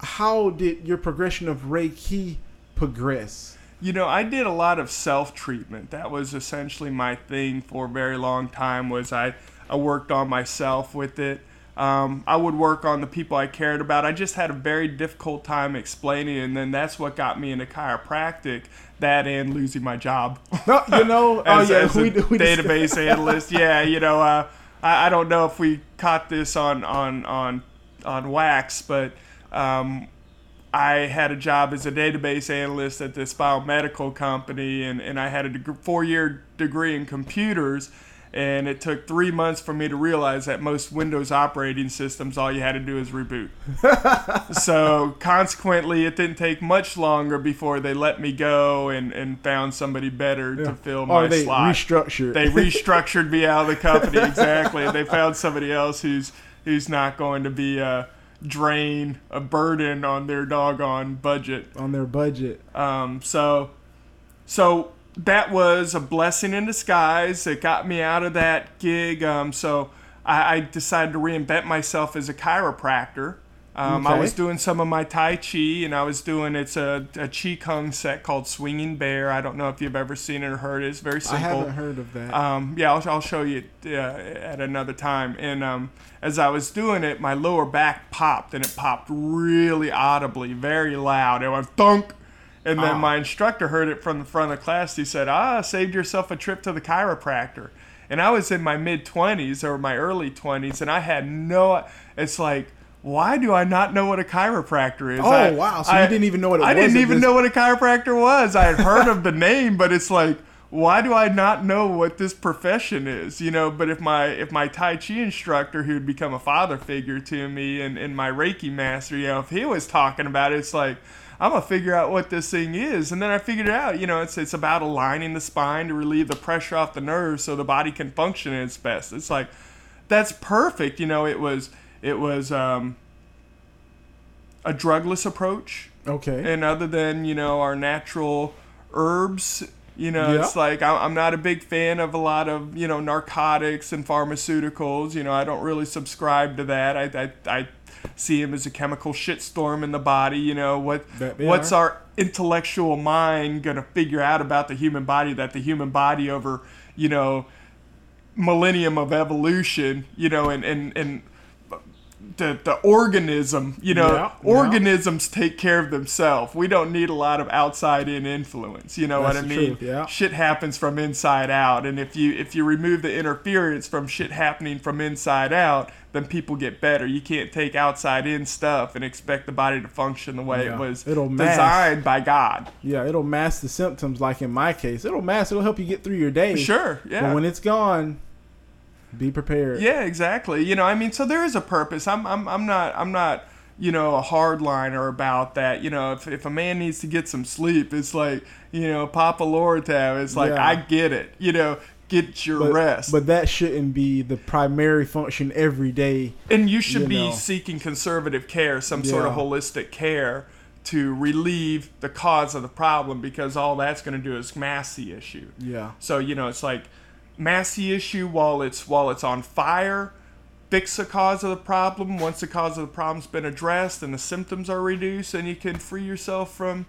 how did your progression of Reiki progress? You know, I did a lot of self treatment. That was essentially my thing for a very long time. Was I I worked on myself with it. Um, I would work on the people I cared about. I just had a very difficult time explaining, and then that's what got me into chiropractic. That and losing my job. <laughs> No, you know, <laughs> as, oh yeah, as a we, we database <laughs> analyst. Yeah, you know, uh, I, I don't know if we caught this on on on on wax, but um, I had a job as a database analyst at this biomedical company, and, and I had a deg- four year degree in computers. And it took three months for me to realize that most Windows operating systems, all you had to do is reboot. <laughs> so consequently, it didn't take much longer before they let me go and, and found somebody better to fill oh, my or they slot restructured. they restructured me out of the company exactly and they found somebody else who's who's not going to be a drain a burden on their doggone budget. On their budget. um, so so that was a blessing in disguise. It got me out of that gig. Um, so I, I decided to reinvent myself as a chiropractor um, I was doing some of my Tai Chi, and I was doing it's a, a Qi Kung set called Swinging Bear. I don't know if you've ever seen it or heard it. It's very simple. I haven't heard of that. Um, yeah, I'll, I'll show you uh, at another time. And um, as I was doing it, my lower back popped, and it popped really audibly, very loud. It went thunk. And then Ah. my instructor heard it from the front of the class. He said, "Ah, saved yourself a trip to the chiropractor." And I was in my mid twenties or my early twenties, and I had no. It's like. Why do I not know what a chiropractor is? Oh, I- wow. So you didn't even know what it I was I didn't even this- know what a chiropractor was. I had heard of the <laughs> name, but it's like, why do I not know what this profession is? You know, but if my if my Tai Chi instructor, who had become a father figure to me, and, and my Reiki master, you know, if he was talking about it, it's like, I'm gonna figure out what this thing is. And then I figured it out. You know, it's it's about aligning the spine to relieve the pressure off the nerves so the body can function at its best. It's like that's perfect. You know, it was it was um, a drugless approach okay. and other than you know our natural herbs you know Yeah. it's like I- i'm not a big fan of a lot of you know narcotics and pharmaceuticals you know i don't really subscribe to that i, I, I see them as a chemical shitstorm in the body you know what what's are. our intellectual mind going to figure out about the human body that the human body over you know millennium of evolution you know and and and the, the organism, you know, Yeah, yeah. organisms take care of themselves. We don't need a lot of outside in influence. You know That's what I mean? truth, yeah. Shit happens from inside out, and if you if you remove the interference from shit happening from inside out, then people get better. You can't take outside in stuff and expect the body to function the way Yeah. it was It'll mask. designed by God. Yeah, it'll mask the symptoms. Like in my case, it'll mask. It'll help you get through your day. Sure, yeah. But when it's gone, be prepared. Yeah, exactly. You know, I mean, so there is a purpose. I'm, I'm, I'm not, I'm not, you know, a hardliner about that. You know, if, if a man needs to get some sleep, it's like, you know, Papa Lortab. It's like, Yeah. I get it. You know, get your But, rest. but that shouldn't be the primary function every day. and you should you be know. seeking conservative care, some sort of holistic care to relieve the cause of the problem because all that's going to do is mask the issue. Yeah. So you know, it's like the issue while it's while it's on fire. Fix the cause of the problem. Once the cause of the problem's been addressed and the symptoms are reduced, and you can free yourself from,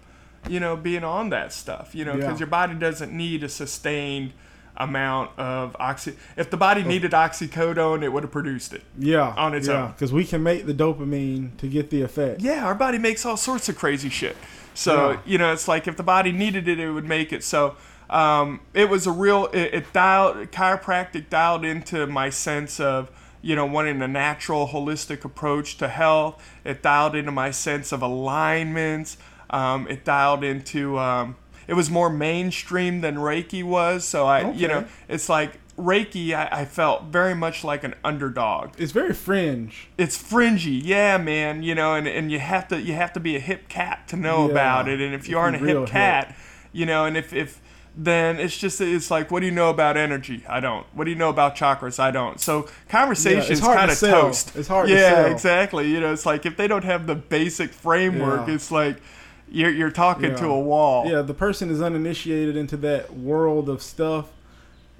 you know, being on that stuff. You know, because Yeah. your body doesn't need a sustained amount of oxy. If the body oh. needed oxycodone, it would have produced it. Yeah. On its yeah. own. Because we can make the dopamine to get the effect. Yeah, our body makes all sorts of crazy shit. So Yeah. you know, it's like if the body needed it, it would make it. So um, it was a real. It, it dialed chiropractic dialed into my sense of you know wanting a natural, holistic approach to health. It dialed into my sense of alignments. Um, it dialed into. Um, it was more mainstream than Reiki was. So I, you know, it's like Reiki. I, I felt very much like an underdog It's very fringe. it's fringy, yeah, man. You know, and, and you have to you have to be a hip cat to know Yeah, about it. And if you aren't a you're hip cat, you know, and if if then it's just it's like, what do you know about energy? I don't. What do you know about chakras? I don't. So conversations hard to kind of toast. It's hard to Yeah, sell. exactly. You know, it's like if they don't have the basic framework, Yeah. it's like you're you're talking to a wall. Yeah, the person is uninitiated into that world of stuff.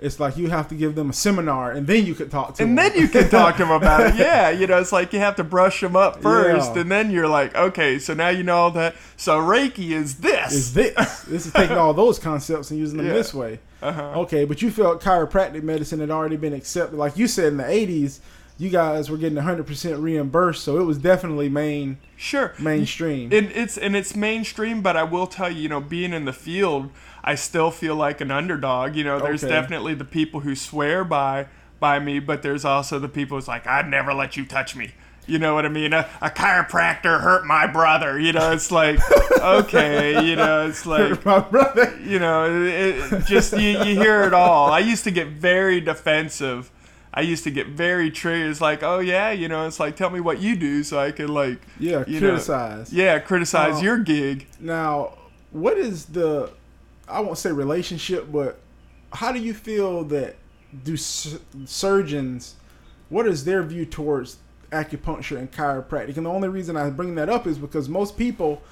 It's like you have to give them a seminar and then you could talk to and them. then you can talk to them about it. <laughs> Yeah, you know, it's like you have to brush them up first, Yeah. and then you're like, okay, so now you know all that. So Reiki is this. is this. <laughs> this is taking all those concepts and using them Yeah. this way. Uh-huh. Okay, but you felt chiropractic medicine had already been accepted. Like you said in the 80s, you guys were getting 100% reimbursed, so it was definitely main Sure. mainstream. And it's and it's mainstream, but I will tell you, you know, being in the field, I still feel like an underdog. You know, there's Okay. definitely the people who swear by by me, but there's also the people who's like, I'd never let you touch me. You know what I mean? A, a chiropractor hurt my brother. You know, it's like, <laughs> okay, you know, it's like, My brother. you know, it, it just you, you hear it all. I used to get very defensive. I used to get very triggered. It's like, oh yeah, you know, it's like, tell me what you do so I can like, Yeah, you know, criticize. yeah, criticize Oh. your gig. Now, what is the I won't say relationship, but how do you feel that do su- surgeons what is their view towards acupuncture and chiropractic? And the only reason I bring that up is because most people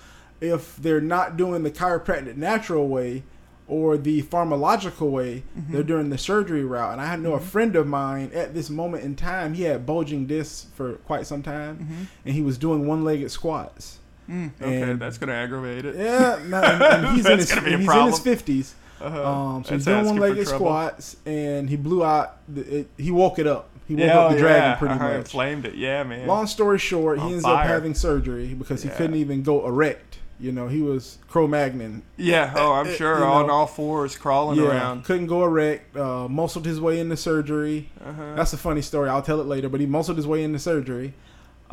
if they're not doing the chiropractic natural way or the pharmacological way, mm-hmm. they're doing the surgery route. And I know a mm-hmm. friend of mine at this moment in time, he had bulging discs for quite some time, mm-hmm. and he was doing one-legged squats. Mm, okay, And- that's gonna aggravate it. Yeah, <laughs> no, and, and he's in his a he's in his fifties. Uh-huh. Um, so he's doing one legged squats, and he blew out. The, it, he woke it up. He woke Yeah, up the oh, dragon pretty uh-huh, much. Flamed it, yeah, man. Long story short, he On ends up having surgery because he couldn't even go erect. You know, he was Cro-Magnon. yeah, oh, I'm Uh, sure, you on all fours, crawling Yeah, around. couldn't go erect. Uh, muscled his way into surgery. Uh-huh. That's a funny story. I'll tell it later. But he muscled his way into surgery,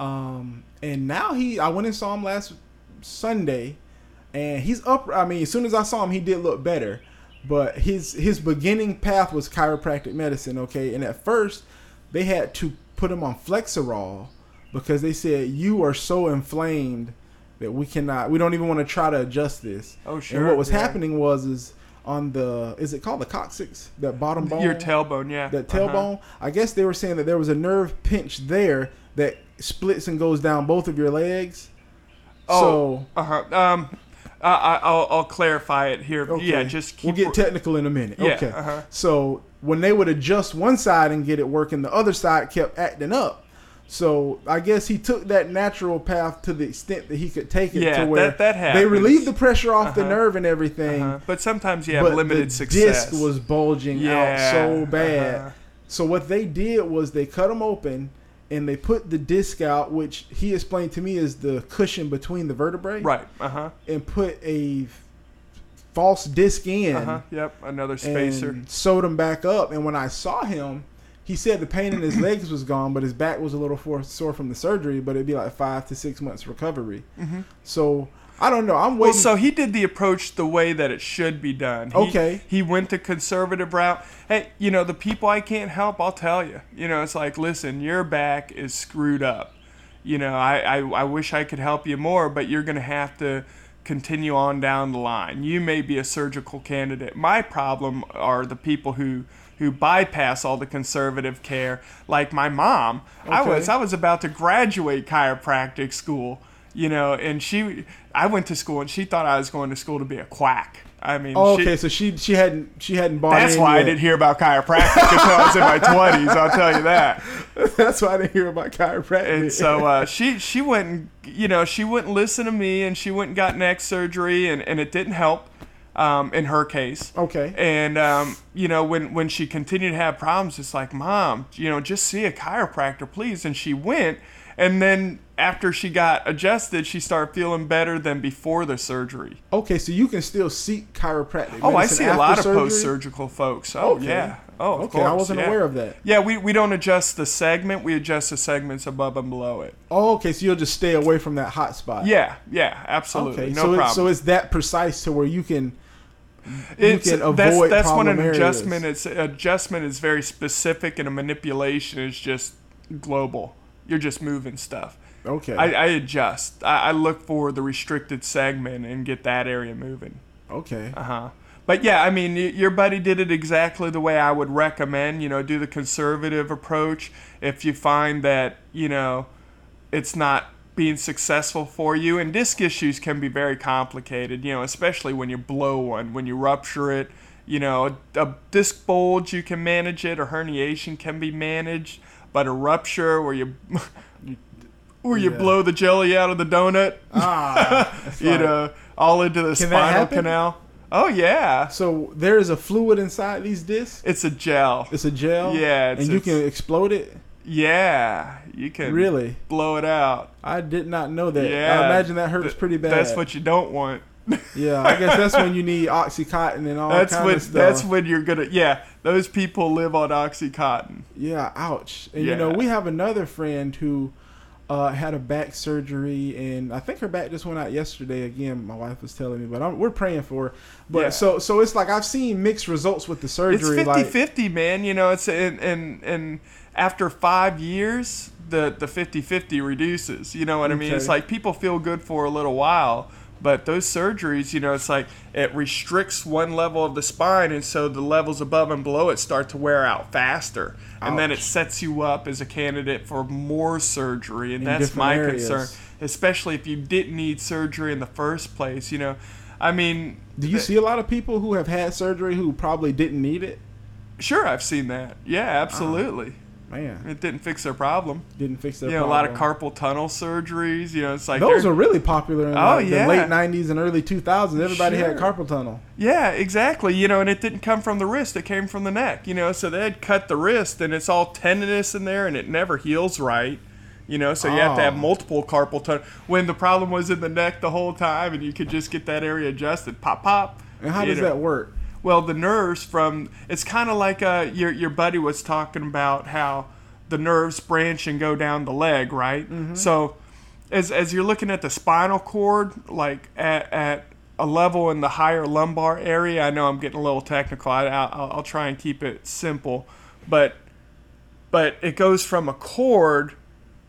um, and now he. I went and saw him last Sunday, and he's up. I mean, as soon as I saw him, he did look better. But his his beginning path was chiropractic medicine. Okay, and at first they had to put him on Flexeril because they said you are so inflamed that we cannot. We don't even want to try to adjust this. Oh, sure. And what was yeah. happening was is on the is it called the coccyx that bottom bone Your tailbone, yeah. that uh-huh. tailbone. I guess they were saying that there was a nerve pinch there that splits and goes down both of your legs. Oh, uh-huh. Um, I, I- I'll, I'll clarify it here. so okay, Yeah, just keep we'll get technical in a minute. Yeah, okay, uh-huh. so when they would adjust one side and get it working, the other side kept acting up. So I guess he took that natural path to the extent that he could take it Yeah, to where that- that they relieved the pressure off the Uh-huh. nerve and everything. uh But sometimes you have but limited the success. disc was bulging Yeah, out so bad. uh-huh. So what they did was they cut them open and they put the disc out, which he explained to me is the cushion between the vertebrae, right. Uh huh. and put a false disc in Uh huh. Yep. Another spacer. and sewed him back up. And when I saw him, he said the pain in his <clears throat> legs was gone, but his back was a little for, sore from the surgery. But it'd be like five to six months recovery. So I don't know. I'm Mm-hmm. Well, so he did the approach the way that it should be done. He, Okay. He went the conservative route. Hey, you know, the people I can't help, I'll tell you. You know, it's like, listen, your back is screwed up. You know, I, I, I wish I could help you more, but you're going to have to continue on down the line. You may be a surgical candidate. My problem are the people who who bypass all the conservative care like my mom. I was I was about to graduate chiropractic school, you know, and she I went to school and she thought I was going to school to be a quack. I mean, oh, she- okay, so she she hadn't she hadn't bought. that's why I didn't hear about chiropractic until I was in my 20s, I'll tell you that. <laughs> That's why I didn't hear about chiropractic. And so uh, she she went and you know she wouldn't listen to me and she went and got neck surgery and, and it didn't help um, in her case. okay, And um, you know when when she continued to have problems, it's like mom, you know just see a chiropractor please. And she went, and then after she got adjusted, she started feeling better than before the surgery. okay, so you can still seek chiropractic. Oh, I see a lot of surgery? post-surgical folks. Oh Okay. yeah. Oh, Okay, course, I wasn't yeah. aware of that. Yeah, we, we don't adjust the segment. We adjust the segments above and below it. Oh, okay, so you'll just stay away from that hot spot. Yeah, yeah, absolutely. Okay, no so problem. it's, so it's that precise to where you can. It's, can avoid that's when an areas. adjustment is adjustment is very specific and a manipulation is just global. You're just moving stuff. Okay. I, I adjust. I, I look for the restricted segment and get that area moving. okay. Uh huh. But yeah, I mean, y- your buddy did it exactly the way I would recommend. You know, do the conservative approach. If you find that you know it's not being successful for you, and disc issues can be very complicated. You know, especially when you blow one, when you rupture it. You know, a, a disc bulge you can manage it, or herniation can be managed, but a rupture where you <laughs> where you Yeah. blow the jelly out of the donut, Ah, <laughs> you know, all into the Can spinal canal. Oh yeah, So there is a fluid inside these discs. it's a gel. It's a gel. Yeah, it's- and you can explode it. Yeah, you can Really? blow it out. I did not know that. Yeah, I imagine that hurts Th- pretty bad. That's what you don't want. Yeah, I guess that's when you need oxycontin and all that's when of stuff. that's when you're gonna. Yeah, those people live on oxycontin. Yeah, ouch. And you know, we have another friend who uh, had a back surgery, and I think her back just went out yesterday. Again, my wife was telling me, but I'm, we're praying for her. But Yeah. so so it's like I've seen mixed results with the It's surgery. 50 like 50, man. You know, it's and and and after five years, the the 50 50 reduces. You know what I mean? It's like people feel good for a little while. But those surgeries, you know, it's like it restricts one level of the spine, and so the levels above and below it start to wear out faster, and then it sets you up as a candidate for more surgery, and In that's my areas. concern. Especially if you didn't need surgery in the first place, you know. I mean, do you see a lot of people who have had surgery who probably didn't need it? Sure, I've seen that. Yeah, uh-huh. absolutely. Man, It didn't fix their problem. didn't fix their You know, a lot of carpal tunnel surgeries. You know, it's like Those they're- really popular in Oh, like, yeah. the late '90s and early 2000s. Everybody had carpal tunnel. yeah, exactly. You know, and it didn't come from the wrist; it came from the neck. You know, so they'd cut the wrist, and it's all tendinous in there, and it never heals right. You know, so you have to have Oh. multiple carpal tunnel. When the problem was in the neck the whole time, and you could just get that area adjusted, pop, pop. And how does know. that work? Well, the nerves from it's kind of like uh, your your buddy was talking about how the nerves branch and go down the leg, right? So as as you're looking at the spinal cord, like at at a level in the higher lumbar area, I know I'm getting a little technical. I, I'll, I'll try and keep it simple, but but it goes from a cord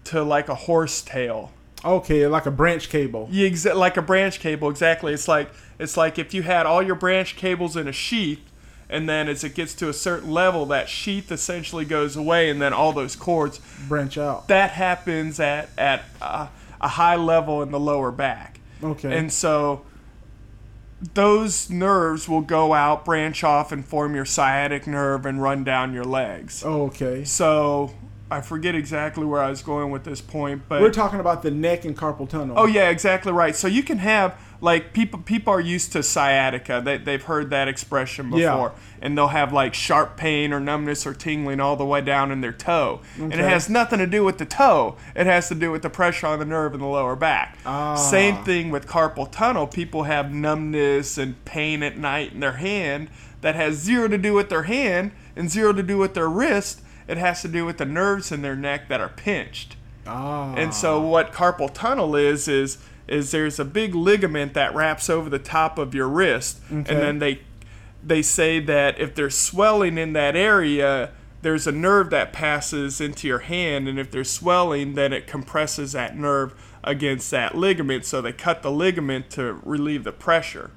to like a horse tail. Okay, like a branch cable. You exa- like a branch cable, exactly. It's like it's like if you had all your branch cables in a sheath, and then as it gets to a certain level, that sheath essentially goes away, and then all those cords. Branch out. That happens at at uh, a high level in the lower back, Okay. and so those nerves will go out, branch off, and form your sciatic nerve and run down your legs. oh, okay. So I forget exactly where I was going with this point, but We're talking about the neck and carpal tunnel. Oh yeah, exactly right. So you can have like people people are used to sciatica. They they've heard that expression before. Yeah. And they'll have like sharp pain or numbness or tingling all the way down in their toe. And it has nothing to do with the toe. It has to do with the pressure on the nerve in the lower back. Ah. Same thing with carpal tunnel. People have numbness and pain at night in their hand that has zero to do with their hand and zero to do with their wrist. It has to do with the nerves in their neck that are pinched. Ah. And so what carpal tunnel is is is there's a big ligament that wraps over the top of your wrist, Okay. and then they they say that if there's swelling in that area, there's a nerve that passes into your hand, and if there's swelling, then it compresses that nerve against that ligament. So they cut the ligament to relieve the pressure.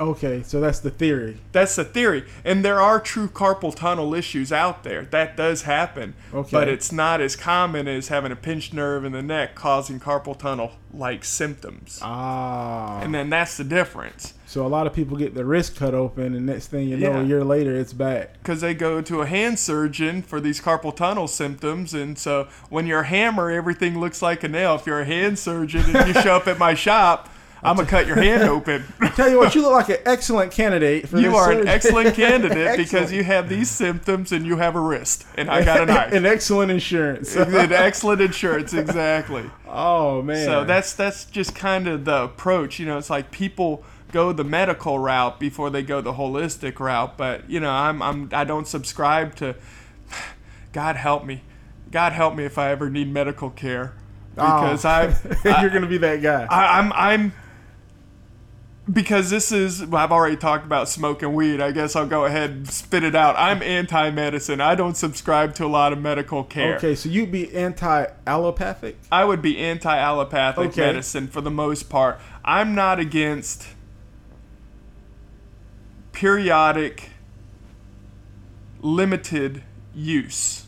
Okay, so that's the theory. That's the theory. And there are true carpal tunnel issues out there. That does happen. Okay. But it's not as common as having a pinched nerve in the neck causing carpal tunnel like symptoms. Ah. And then that's the difference. So a lot of people get their wrist cut open, and next thing you know, Yeah. a year later, it's back. Because they go to a hand surgeon for these carpal tunnel symptoms. And so when you're a hammer, everything looks like a nail. If you're a hand surgeon and you show up at my shop, I'm going to cut your hand <laughs> open. Tell you what, you look like an excellent candidate for You this are an excellent candidate <laughs> because Excellent. you have these symptoms and you have a wrist. And I got a <laughs> knife. an excellent insurance. An excellent insurance, exactly. oh man. So that's that's just kind of the approach. You know, it's like people go the medical route before they go the holistic route. But you know, I'm I'm I don't subscribe to. <sighs> God help me, God help me if I ever need medical care oh. because Oh. I've I, you're gonna be that guy. I, I'm I'm because this is I've already talked about smoking weed. I guess I'll go ahead and spit it out. I'm anti-medicine. I don't subscribe to a lot of medical care. okay, so you'd be anti-allopathic. I would be anti-allopathic Okay. medicine for the most part. I'm not against periodic limited use.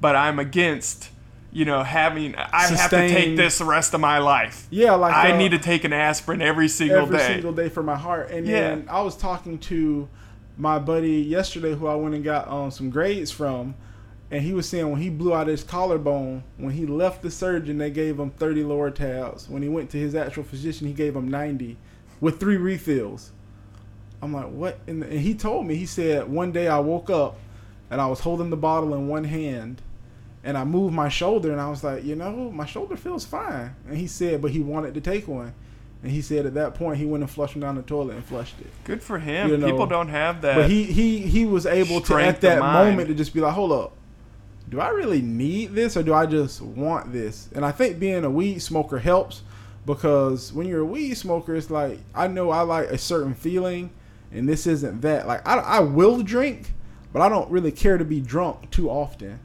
But I'm against, you know, having I have to take this the rest of my life. Yeah, like I uh, need to take an aspirin every single every day. Every single day for my heart. And Yeah. then I was talking to my buddy yesterday, who I went and got um, some grades from, and he was saying when he blew out his collarbone, when he left the surgeon, they gave him 30 Loratabs. When he went to his actual physician, he gave him 90 with three refills. I'm like, what? And he told me, he said, one day I woke up and I was holding the bottle in one hand and I moved my shoulder and I was like, you know, my shoulder feels fine. And he said, but he wanted to take one. And he said at that point he went and flushed him down the toilet and flushed it. Good for him. You know, People don't have that. But he he he was able to at that moment to just be like, hold up, do I really need this or do I just want this? And I think being a weed smoker helps because when you're a weed smoker, it's like I know I like a certain feeling, and this isn't that. Like I I will drink, but I don't really care to be drunk too often.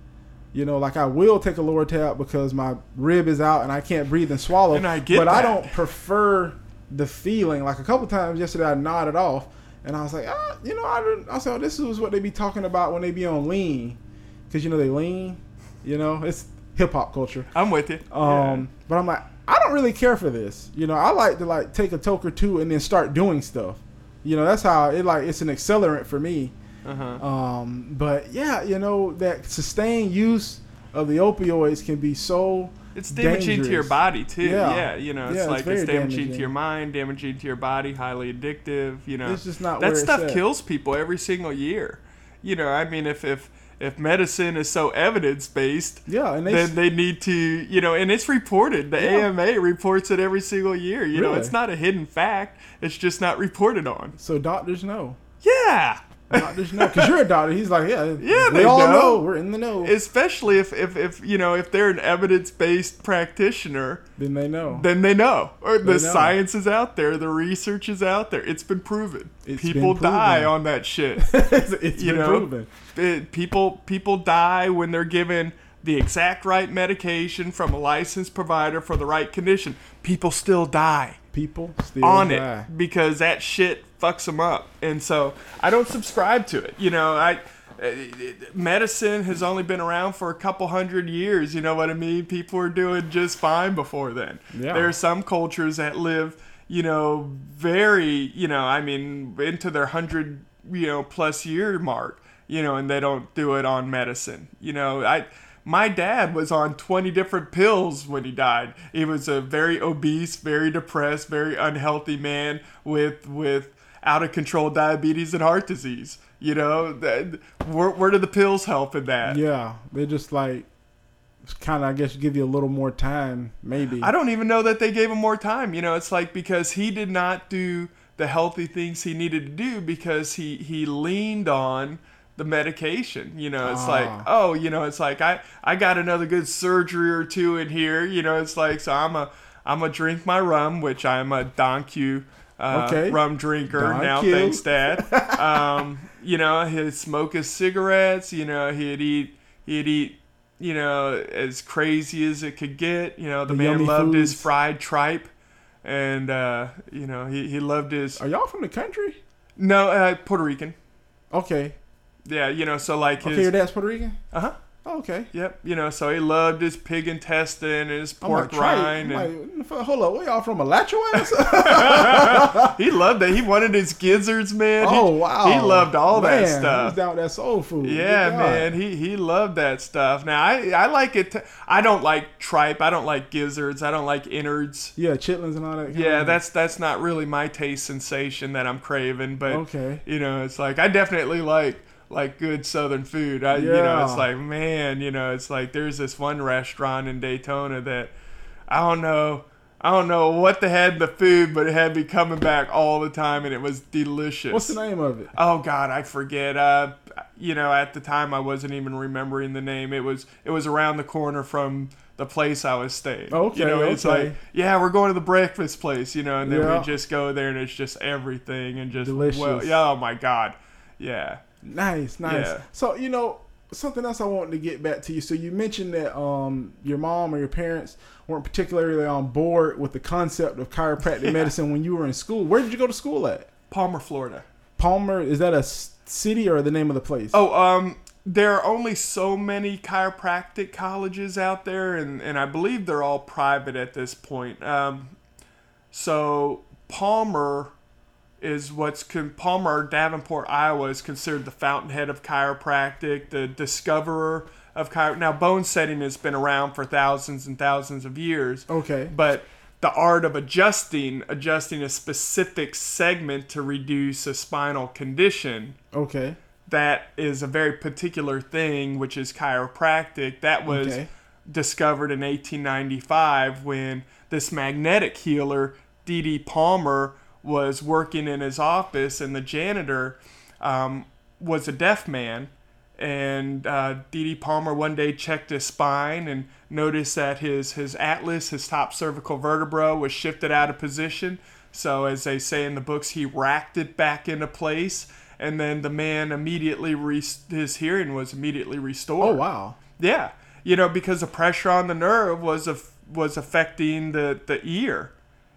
You know, like I will take a Loratab because my rib is out and I can't breathe and swallow. And I get but I don't prefer the feeling. Like a couple times yesterday, I nodded off, and I was like, ah, you know, I didn't. I said, oh, this is what they be talking about when they be on lean, because you know they lean. You know, it's hip hop culture. I'm with you. Um, but I'm like, I don't really care for this. You know, I like to like take a toke or two and then start doing stuff. You know, that's how it like it's an accelerant for me. Uh-huh. Um, but yeah, you know that sustained use of the opioids can be so. It's damaging to your body too. Yeah. Yeah, you know, it's Yeah, like very it's damaging, to your mind, damaging to your body, highly addictive. You know, It's just not that stuff at. kills people every single year. You know, I mean, if if if medicine is so evidence based, Yeah, and they then they need to, you know, and it's reported. The Yeah. AMA reports it every single year. You know, it's not a hidden fact. It's just not reported on. so doctors know. Yeah. Doctors know because you're a doctor. He's like, yeah, <laughs> Yeah, we they all know. know. We're in the know. Especially if, if, if you know if they're an evidence based practitioner, then they know. then they know. Or the know. science is out there, the research is out there. It's been proven. It's people been die on that shit. <laughs> it's it's you been know, proven. It- people people die when they're given the exact right medication from a licensed provider for the right condition. People still die People still on die. it because that shit fucks them up. And so I don't subscribe to it. You know, I medicine has only been around for a couple hundred years. You know what I mean? People were doing just fine before then. Yeah. There are some cultures that live, you know, very, you know, I mean, into their hundred, you know, plus year mark. You know, and they don't do it on medicine. You know, I my dad was on 20 different pills when he died. He was a very obese, very depressed, very unhealthy man with with out of control diabetes and heart disease. You know, that, where, where do the pills help in that? Yeah, they just like kind of, I guess, give you a little more time, maybe. I don't even know that they gave him more time. You know, it's like because he did not do the healthy things he needed to do because he he leaned on the medication. You know, it's like, Ah. oh, you know, it's like I I got another good surgery or two in here. You know, it's like so I'm a I'm a drink my rum, which I'm a Don Q. Uh, Okay. rum drinker Don now, Q. thanks, Dad. <laughs> um, you know, he'd smoke his cigarettes. You know, he'd eat he'd eat you know as crazy as it could get. You know, the, The man loved his fried tripe, and uh, you know he, he loved his Are y'all from the country? no uh, Puerto Rican. Okay. Yeah, you know, so like Okay, your his dad's Puerto Rican? uh huh. Oh, okay. Yep, you know, so he loved his pig intestine and his pork like, rind, and like, hold up, where y'all from? Alachua? <laughs> <laughs> he loved it. He wanted his gizzards, man. He- oh, wow. He loved all Man, that stuff. was down with that soul food. Yeah, man, he he loved that stuff. Now I I like it. T- I don't like tripe. I don't like gizzards. I don't like innards. Yeah, chitlins and all that. kind Yeah, that's that's not really my taste sensation that I'm craving. But Okay. you know, it's like I definitely like like good Southern food. I you know, it's like man, you know, it's like there's this one restaurant in Daytona that I don't know. I don't know what they had in the food, but it had me coming back all the time, and it was delicious. What's the name of it? Oh God, I forget. Uh, you know, at the time I wasn't even remembering the name. It was it was around the corner from the place I was staying. Okay, you know, it's okay. like yeah, we're going to the breakfast place. You know, and then Yeah. we just go there and it's just everything and just Delicious. Well, yeah, oh my God, yeah. Nice, nice. Yeah. So you know something else I wanted to get back to you. So you mentioned that um your mom or your parents weren't particularly on board with the concept of chiropractic <laughs> Yeah. medicine when you were in school. Where did you go to school at? Palmer, Florida. Palmer. Is that a city or the name of the place? Oh, um, there are only so many chiropractic colleges out there, and, and I believe they're all private at this point. Um, so Palmer is what's con- Palmer Davenport, Iowa is considered the fountainhead of chiropractic, the discoverer of chiro. Now, bone setting has been around for thousands and thousands of years. Okay. But the art of adjusting, adjusting a specific segment to reduce a spinal condition, Okay. that is a very particular thing, which is chiropractic. That was Okay. discovered in 1895 when this magnetic healer, D.D. Palmer, was working in his office, and the janitor um, was a deaf man. And uh, D.D. Palmer one day checked his spine and noticed that his, his atlas, his top cervical vertebra, was shifted out of position. So, as they say in the books, he racked it back into place, and then the man immediately re- his hearing was immediately restored. Oh wow. Yeah, you know, because the pressure on the nerve was af- was affecting the the ear.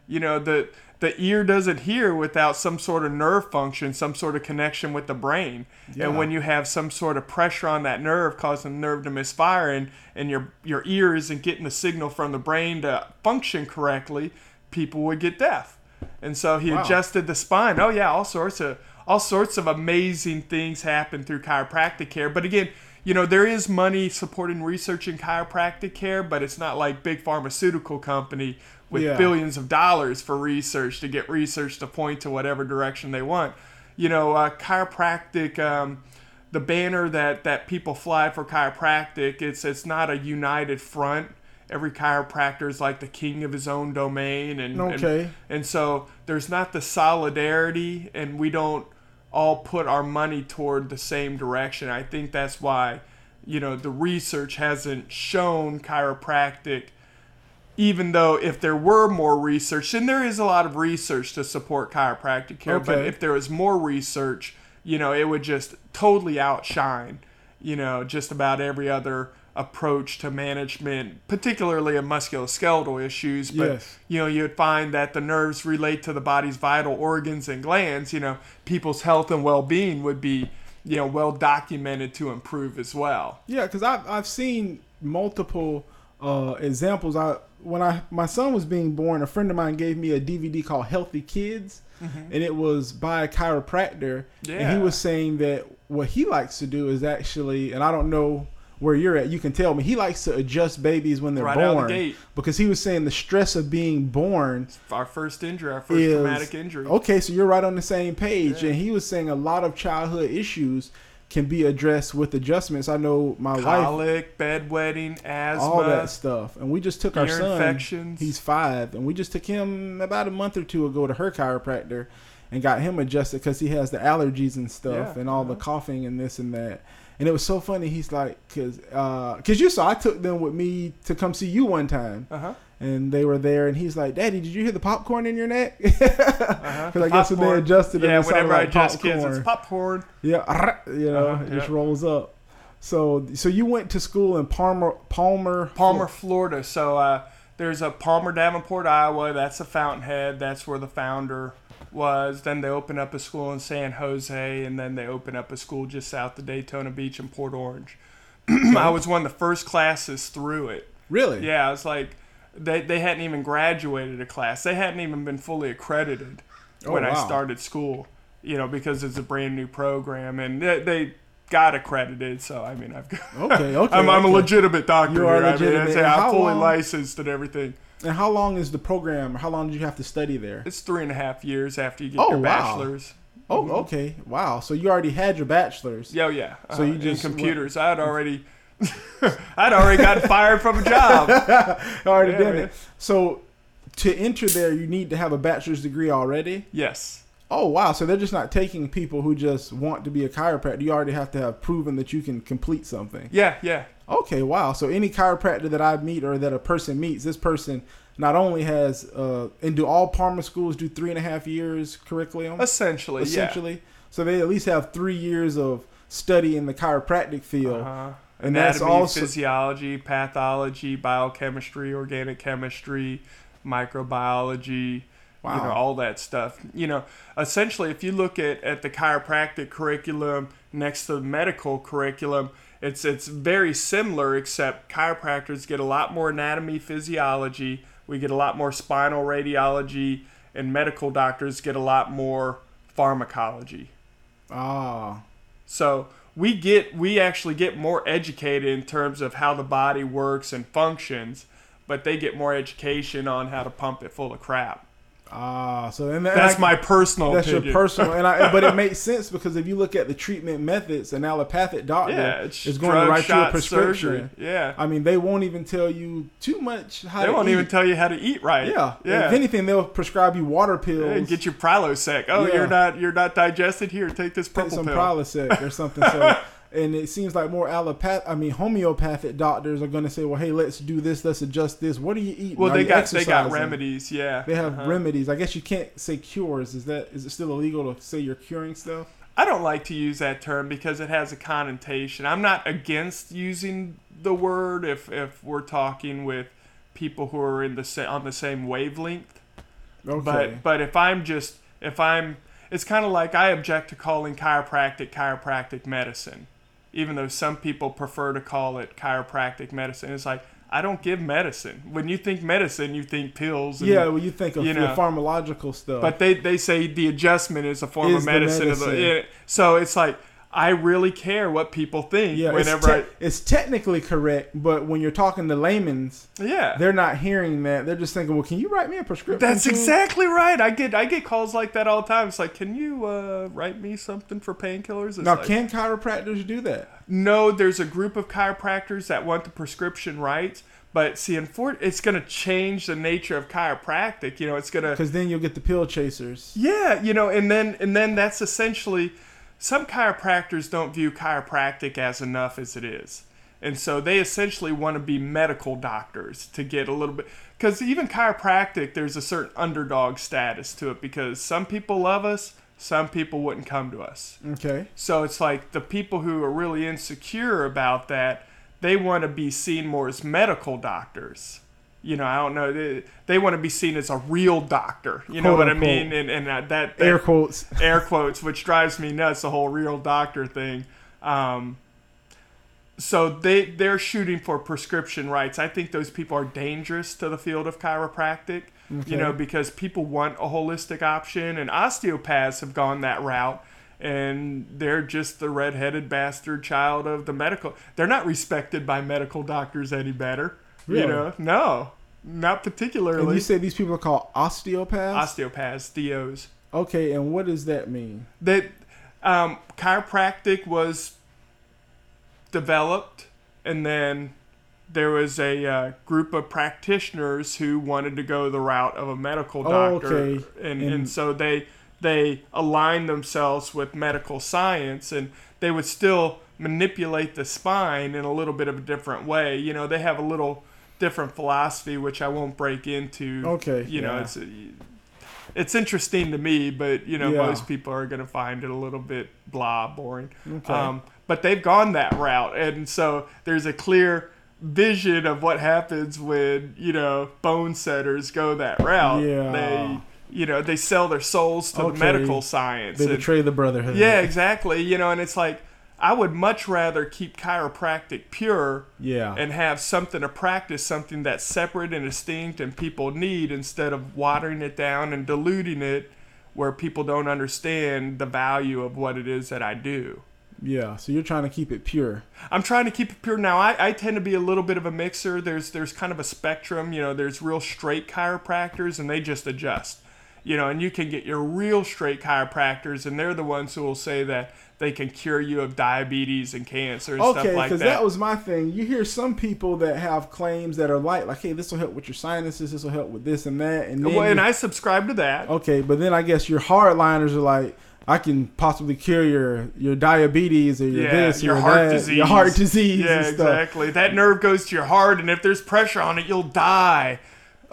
You know, the the ear doesn't hear without some sort of nerve function, some sort of connection with the brain. Yeah. And when you have some sort of pressure on that nerve causing the nerve to misfire and, and your your ear isn't getting the signal from the brain to function correctly, people would get deaf. And so he Wow. adjusted the spine. Oh yeah, all sorts of all sorts of amazing things happen through chiropractic care. But again, you know, there is money supporting research in chiropractic care, but it's not like big pharmaceutical company with Yeah. billions of dollars for research to get research to point to whatever direction they want. You know, uh, chiropractic, um, the banner that, that people fly for chiropractic, it's it's not a united front. Every chiropractor is like the king of his own domain, and and- and so there's not the solidarity, and we don't all put our money toward the same direction. I think that's why, you know, the research hasn't shown chiropractic, even though if there were more research, and there is a lot of research to support chiropractic care, but if there was more research, you know, it would just totally outshine, you know, just about every other approach to management, particularly of musculoskeletal issues. But Yes. you know, you'd find that the nerves relate to the body's vital organs and glands. You know, people's health and well-being would be, you know, well documented to improve as well. Yeah, because I've I've seen multiple uh, examples. I when I my son was being born, a friend of mine gave me a DVD called Healthy Kids, and it was by a chiropractor. And Mm-hmm. He was saying that what he likes to do is actually, and I don't know where you're at. You can tell me he likes to adjust babies when they're Right the born gate. because he was saying the stress of being born Our first injury, our first is traumatic injury. Okay, so you're right on the same page. And he was saying a lot of childhood issues can be addressed with adjustments. I know my wife Colic, bedwetting, asthma. all that stuff. And we just took our son. infections. He's five, and we just took him about a month or two ago to her chiropractor, and got him adjusted because he has the allergies and stuff, Yeah, and all the coughing and this and that. And it was so funny. He's like, because because you saw, I took them with me to come see you one time. Uh-huh. And they were there, and he's like, "Daddy, did you hear the popcorn in your neck?" Because <laughs> Uh-huh. I guess when they adjusted it, yeah, it whenever I like adjust kids, popcorn. it's popcorn. Yeah, you know, Uh-huh, it just rolls up. So, so you went to school in Palmer, Palmer, Palmer, Florida. So uh, there's a Palmer, Davenport, Iowa. That's the Fountainhead. That's where the founder was. Then they opened up a school in San Jose, and then they opened up a school just south of Daytona Beach in Port Orange. <clears throat> I was one of the first classes through it. Really? Yeah, it's like they, they hadn't even graduated a class. They hadn't even been fully accredited when Oh, I started school, you know, because it's a brand new program. And they, they got accredited. So, I mean, I've got. Okay, okay, <laughs> I'm, I'm a legitimate doctor. You are here. I mean, legitimate. it's- And I'm fully long- licensed and everything. And how long is the program? How long did you have to study there? It's three and a half years after you get Oh, your wow. bachelor's. Oh, okay. Wow. So you already had your bachelor's. Yeah, oh, yeah. So Uh, you in just- computers. I had already, <laughs> I'd already gotten fired from a job. <laughs> already Yeah, did it. So to enter there, you need to have a bachelor's degree already. Yes. Oh wow! So they're just not taking people who just want to be a chiropractor. You already have to have proven that you can complete something. Yeah, yeah. Okay, wow. So any chiropractor that I meet or that a person meets, this person not only has uh, and do all Palmer schools do three and a half years curriculum Essentially, essentially. So they at least have three years of study in the chiropractic field. Uh-huh. And Anatomy, that's also- physiology, pathology, biochemistry, organic chemistry, microbiology, Wow. you know, all that stuff. You know, essentially, if you look at, at the chiropractic curriculum next to the medical curriculum, it's it's very similar, except chiropractors get a lot more anatomy, physiology. We get a lot more spinal radiology, and medical doctors get a lot more pharmacology. Ah, So we get we actually get more educated in terms of how the body works and functions, but they get more education on how to pump it full of crap. Ah. So and that- That's I- my personal That's opinion. your personal, and I, but it makes <laughs> sense because if you look at the treatment methods, an allopathic doctor yeah, is going drug, to write you a prescription. surgery. Yeah, I mean, they won't even tell you too much how they won't eat. even tell you how to eat right. Yeah, yeah. If anything, they'll prescribe you water pills. Yeah, get your Prilosec. Oh, Yeah. you're not you're not digested. Here, take this take purple some pill. Prilosec or something. <laughs> So, and it seems like more allopath. I mean, homeopathic doctors are going to say, "Well, hey, let's do this. Let's adjust this. What are you eating? well, Are they got they got remedies. Yeah, They have Uh-huh. remedies. I guess you can't say cures. Is that is it still illegal to say you're curing stuff? I don't like to use that term because it has a connotation. I'm not against using the word if if we're talking with people who are in the sa- on the same wavelength. Okay. But but if I'm just if I'm it's kind of like I object to calling chiropractic chiropractic medicine, even though some people prefer to call it chiropractic medicine. It's like I don't give medicine. When you think medicine, you think pills. And, yeah, when you think of you the know. pharmacological stuff. But they, they say the adjustment is a form Is of medicine. of the- yeah, so it's like I really care what people think yeah, whenever it's, te- it's technically correct, but when you're talking to layman's, yeah. they're not hearing that. They're just thinking, "Well, can you write me a prescription?" That's too?" exactly right. I get I get calls like that all the time. It's like, can you uh, write me something for painkillers? Now, like, can chiropractors do that? No, there's a group of chiropractors that want the prescription rights, but see, it's going to change the nature of chiropractic. You know, it's going to Because then you'll get the pill chasers. yeah, you know, and then and then that's essentially some chiropractors don't view chiropractic as enough as it is. And so they essentially want to be medical doctors to get a little bit cuz even chiropractic there's a certain underdog status to it because some people love us, some people wouldn't come to us. Okay. So it's like the people who are really insecure about that, they want to be seen more as medical doctors. You know, I don't know. They, they want to be seen as a real doctor. You know Quote, what I mean? And, and uh, that, that Air quotes. <laughs> air quotes, which drives me nuts. The whole real doctor thing. Um, so they they're shooting for prescription rights. I think those people are dangerous to the field of chiropractic. You know, because people want a holistic option, and osteopaths have gone that route, and they're just the redheaded bastard child of the medical. They're not respected by medical doctors any better. Really? You know, no, not And particularly. you say these people are called osteopaths? osteopaths, DOs. okay, and what does that mean? that um, chiropractic was developed, and then there was a uh, group of practitioners who wanted to go the route of a medical Oh, doctor, okay. and, And- and so they they aligned themselves with medical science, and they would still manipulate the spine in a little bit of a different way. You know, they have a little different philosophy, which I won't break into. Okay, you know, yeah. it's it's interesting to me, but you know, Yeah. most people are gonna find it a little bit blah, boring. Okay. Um, but they've gone that route, and so there's a clear vision of what happens when you know bone setters go that route. Yeah. They, you know, they sell their souls to Okay. the medical science. They and- betray the brotherhood. yeah, exactly. You know, and it's like I would much rather keep chiropractic pure Yeah. and have something to practice, something that's separate and distinct and people need instead of watering it down and diluting it where people don't understand the value of what it is that I do. yeah. So you're trying to keep it pure. I'm trying to keep it pure. Now, I, I tend to be a little bit of a mixer. There's there's kind of a spectrum. You know, there's real straight chiropractors, and they just adjust. You know, and you can get your real straight chiropractors, and they're the ones who will say that they can cure you of diabetes and cancer and Okay, stuff like that. because that. was my thing. You hear some people that have claims that are light, like, "Hey, this will help with your sinuses. This will help with this and that." And well, and I subscribe to that. okay, but then I guess your hardliners are like, "I can possibly cure your your diabetes or your Yeah, this or your heart that, disease. your heart disease." Yeah, and stuff. exactly. That nerve goes to your heart, and if there's pressure on it, you'll die.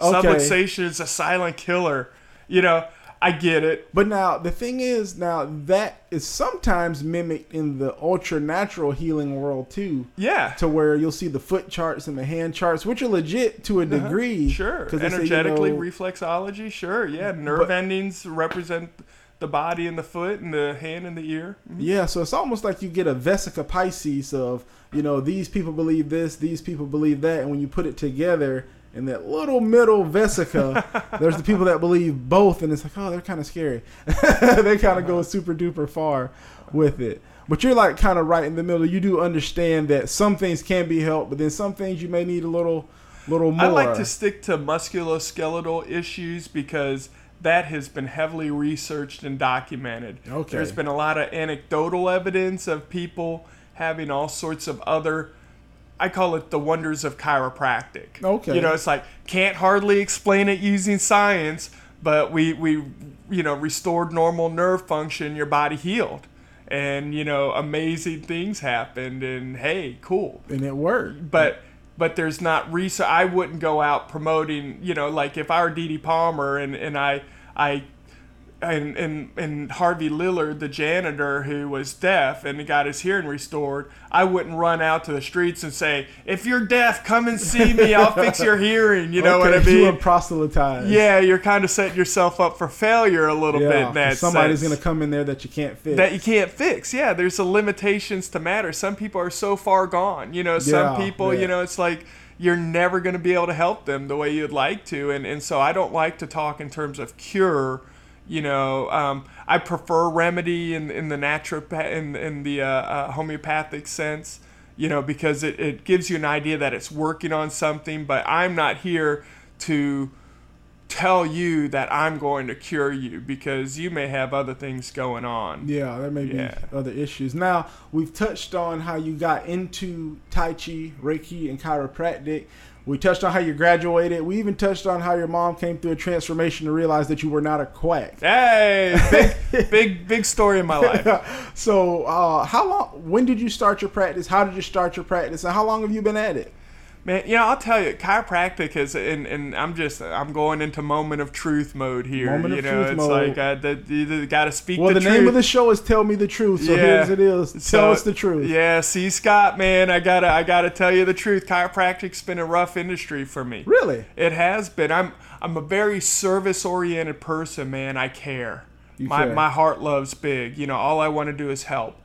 Okay. Subluxation is a silent killer. You know, I get it. But now the thing is, now that is sometimes mimicked in the ultra natural healing world too. Yeah. to where you'll see the foot charts and the hand charts, which are legit to a degree. Uh-huh. Sure. 'cause they say, you Energetically, know, reflexology. Sure. Yeah. Nerve But- endings represent the body and the foot and the hand and the ear. yeah, so it's almost like you get a vesica piscis of, you know, these people believe this, these people believe that, and when you put it together, in that little middle vesica, there's the people that believe both, and it's like, oh, they're kind of scary. <laughs> they kind of go uh-huh. super duper far with it. But you're like kind of right in the middle. You do understand that some things can be helped, but then some things you may need a little, little more. I like to stick to musculoskeletal issues because that has been heavily researched and documented. Okay. There's been a lot of anecdotal evidence of people having all sorts of other I call it the wonders of chiropractic. Okay. You know, it's like can't hardly explain it using science, but we we you know, restored normal nerve function, your body healed. And, you know, amazing things happened and hey, cool and it worked. but but there's not research. I wouldn't go out promoting, you know, like if I were D.D. Palmer and and I I and and and Harvey Lillard, the janitor who was deaf and got his hearing restored, I wouldn't run out to the streets and say, "If you're deaf, come and see me. I'll fix your <laughs> hearing." You know what I Okay, You mean? would proselytize. Yeah, you're kind of setting yourself up for failure a little bit. Yeah, In that somebody's gonna come in there that you can't fix. that you can't fix. Yeah, there's the limitations to matter. Some people are so far gone. You know, some Yeah, people, yeah. you know, it's like you're never going to be able to help them the way you'd like to. And, and so I don't like to talk in terms of cure. You know, um, I prefer remedy in, in the naturopath in, in the uh, uh, homeopathic sense. You know, because it, it gives you an idea that it's working on something. But I'm not here to tell you that I'm going to cure you because you may have other things going on. Yeah, there may Yeah. be other issues. Now, we've touched on how you got into Tai Chi, Reiki, and chiropractic. We touched on how you graduated. We even touched on how your mom came through a transformation to realize that you were not a quack. Hey, big, <laughs> big, big story in my life. <laughs> so, uh, how long? When did you start your practice? How did you start your practice? And how long have you been at it? Man, you know, I'll tell you, chiropractic is, and, and I'm just, I'm going into moment of truth mode here. Moment of you know, it's mode. like uh, the, you got to speak Well, the, Well the, name of the show is "Tell Me the Truth." So Yeah. here's it is. Tell So, us the truth. Yeah, see, Scott, man, I gotta, I gotta tell you the truth. Chiropractic's been a rough industry for me. Really? It has been. I'm I'm a very service oriented person, man. I care. You my care. my heart loves big. You know, all I want to do is help.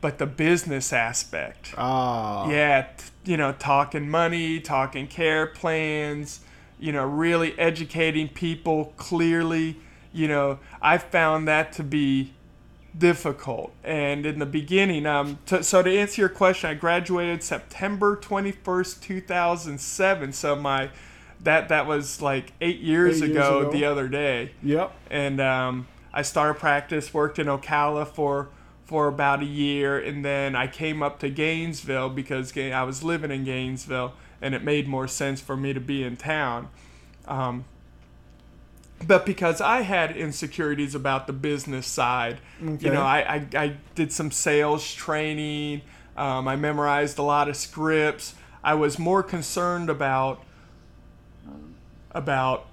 But the business aspect. Ah. yeah, t- you know, talking money, talking care plans, you know, really educating people clearly, you know, I found that to be difficult. And in the beginning, um, t- so to answer your question, I graduated September 21st, 2007. So my, that, that was like eight years, Eight years ago, ago. the other day Yep. and um, I started practice. Worked in Ocala for for about a year, and then I came up to Gainesville because I was living in Gainesville, and it made more sense for me to be in town. Um, but because I had insecurities about the business side, Okay. you know, I, I, I did some sales training. Um, I memorized a lot of scripts. I was more concerned about about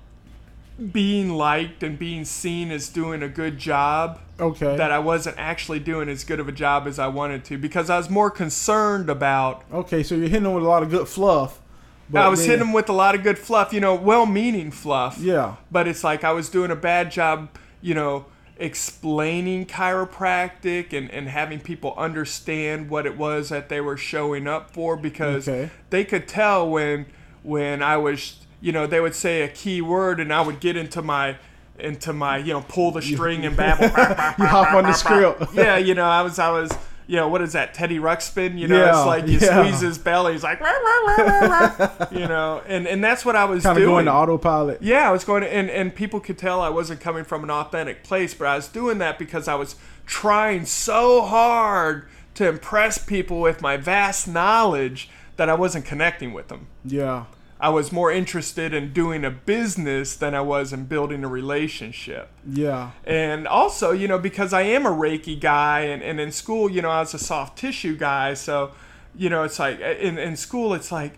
being liked and being seen as doing a good job Okay. that I wasn't actually doing as good of a job as I wanted to because I was more concerned about okay. So you're hitting them with a lot of good fluff. But I was then- hitting them with a lot of good fluff, you know, well-meaning fluff. Yeah. But it's like I was doing a bad job, you know, explaining chiropractic and, and having people understand what it was that they were showing up for because Okay. they could tell when when I was you know, they would say a key word and I would get into my into my, you know, pull the string and <laughs> babble. You hop on the script. yeah, you know, I was I was you know, what is that, Teddy Ruxpin? You know, Yeah, it's like you yeah. squeeze his belly, he's like, "Rah, rah, rah, rah, rah," <laughs> you know, and, and that's what I was Kind of doing. going to autopilot. Yeah, I was going to, and, and people could tell I wasn't coming from an authentic place, but I was doing that because I was trying so hard to impress people with my vast knowledge that I wasn't connecting with them. Yeah. I was more interested in doing a business than I was in building a relationship. Yeah. And also, you know, because I am a Reiki guy, and, and in school, you know, I was a soft tissue guy. So, you know, it's like in, in school, it's like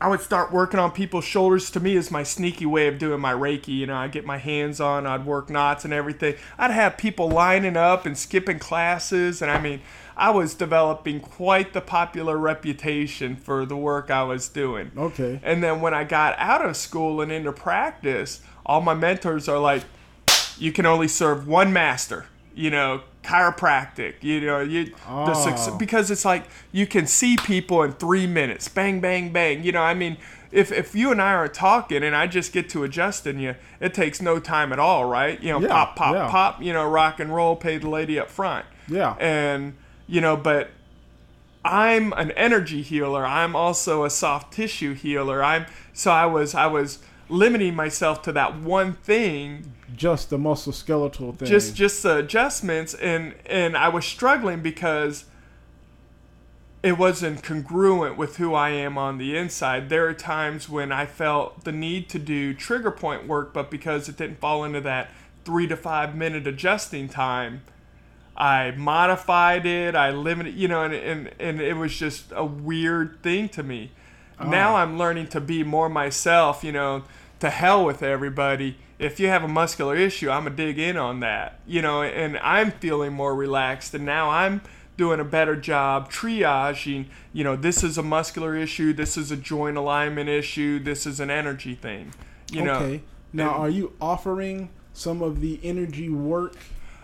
I would start working on people's shoulders. To me, is my sneaky way of doing my Reiki. You know, I'd get my hands on, I'd work knots and everything. I'd have people lining up and skipping classes. And I mean, I was developing quite the popular reputation for the work I was doing. Okay. And then when I got out of school and into practice, all my mentors are like, you can only serve one master. You know, chiropractic. You know, you the Oh. suc- ah. because it's like you can see people in three minutes, bang, bang, bang. You know, I mean, if if you and I are talking and I just get to adjusting you, it takes no time at all, right? You know, Yeah, pop, pop, yeah. pop. You know, rock and roll. Pay the lady up front. Yeah. And you know, but I'm an energy healer. I'm also a soft tissue healer. I'm so I was I was limiting myself to that one thing Just the muscle skeletal thing. just just the adjustments and and I was struggling because it wasn't congruent with who I am on the inside. There are times when I felt the need to do trigger point work, but because it didn't fall into that three to five minute adjusting time, I modified it. I limited, you know, and and, and it was just a weird thing to me. Oh. Now I'm learning to be more myself. You know, to hell with everybody. If you have a muscular issue, I'm gonna dig in on that. You know, and I'm feeling more relaxed, and now I'm doing a better job triaging. You know, this is a muscular issue. This is a joint alignment issue. This is an energy thing. You know, okay. Now, and- are you offering some of the energy work?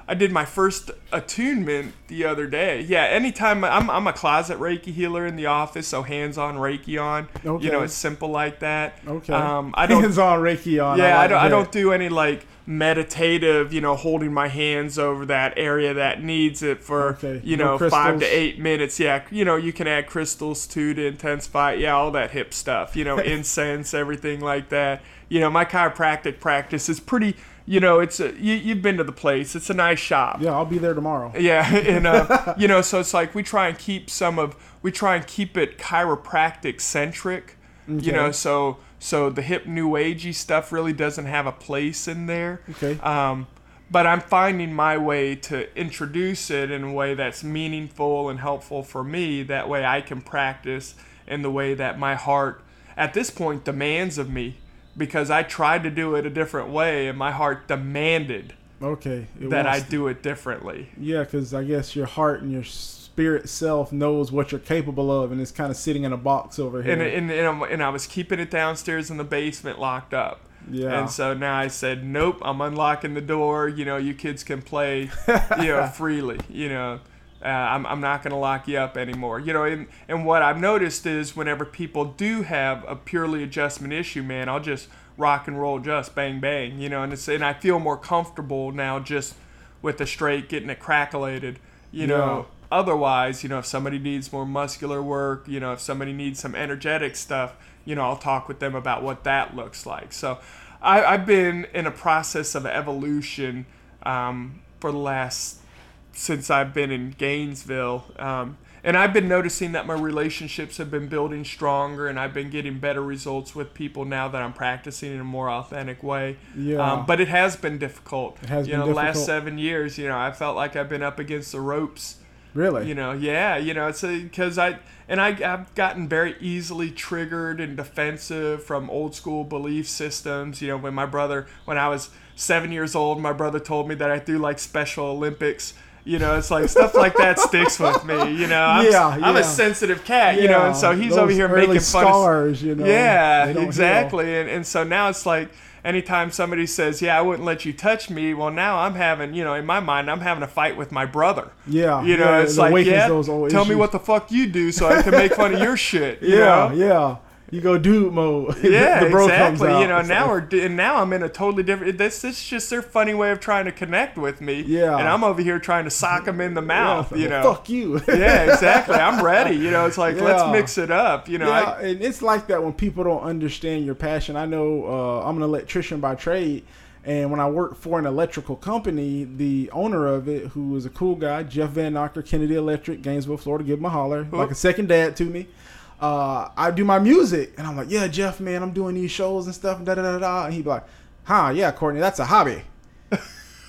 I did my first attunement the other day. Yeah, anytime I'm, I'm a closet Reiki healer in the office, so hands on Reiki on. You know, it's simple like that. Okay. Um, I don't. Hands on Reiki on. yeah, I, like don't. I don't do any like meditative. You know, holding my hands over that area that needs it for Okay. you No know five to eight minutes. Yeah, you know, you can add crystals too to intensify. Yeah, all that hip stuff. You know, <laughs> incense, everything like that. You know, my chiropractic practice is pretty. You know, it's a, you, you've been to the place. It's a nice shop. Yeah, I'll be there tomorrow. <laughs> Yeah, and uh, <laughs> you know, so it's like we try and keep some of we try and keep it chiropractic centric. You know, so so the hip new agey stuff really doesn't have a place in there. Okay. Um, but I'm finding my way to introduce it in a way that's meaningful and helpful for me. That way I can practice in the way that my heart at this point demands of me. Because I tried to do it a different way and my heart demanded Okay. It that I do it differently. Yeah, because I guess your heart and your spirit self knows what you're capable of, and it's kind of sitting in a box over here. and and and, I'm- and I was keeping it downstairs in the basement locked up. Yeah. And so now I said, nope, I'm unlocking the door. You know, you kids can play, <laughs> you know, freely. You know, uh, I'm I'm not gonna lock you up anymore. You know, and and what I've noticed is whenever people do have a purely adjustment issue, man, I'll just rock and roll, just bang bang. You know, and it's and I feel more comfortable now just with the straight, getting it crackulated. You know, otherwise, you know, if somebody needs more muscular work, you know, if somebody needs some energetic stuff, you know, I'll talk with them about what that looks like. So I, I've been in a process of evolution um, for the last since I've been in Gainesville. Um, and I've been noticing that my relationships have been building stronger, and I've been getting better results with people now that I'm practicing in a more authentic way. Yeah. Um, but it has been difficult. It has you been know, the last seven years, you know, I felt like I've been up against the ropes. Really? You know, yeah, you know, it's because I and I I've gotten very easily triggered and defensive from old school belief systems. You know, when my brother, when I was seven years old, my brother told me that I threw like Special Olympics. You know, it's like stuff like that sticks with me. You know, I'm, Yeah, I'm yeah. a sensitive cat. You know, and so he's over here making fun of scars, you know. yeah, exactly. And, and so now it's like anytime somebody says, "Yeah, I wouldn't let you touch me," well, now I'm having, you know, in my mind, I'm having a fight with my brother. Yeah, you know, yeah, it's like, yeah, tell me what the fuck you do so I can make fun of your <laughs> shit. you Yeah, know? yeah. You go dude mode. <laughs> Yeah, the exactly. out. You know, now we're and now I'm in a totally different. This this is just their funny way of trying to connect with me. Yeah. and I'm over here trying to sock them in the <laughs> mouth. Yeah, you know, fuck you. <laughs> yeah, exactly. I'm ready. You know, it's like let's mix it up. You know, yeah, I, and it's like that when people don't understand your passion. I know uh, I'm an electrician by trade, and when I worked for an electrical company, the owner of it, who was a cool guy, Jeff Van Knocker, Kennedy Electric, Gainesville, Florida, give him a holler, like a second dad to me. Uh, I do my music, and I'm like, yeah, Jeff, man, I'm doing these shows and stuff, and da da da da. And he'd be like, huh, yeah, Courtney, that's a hobby. <laughs>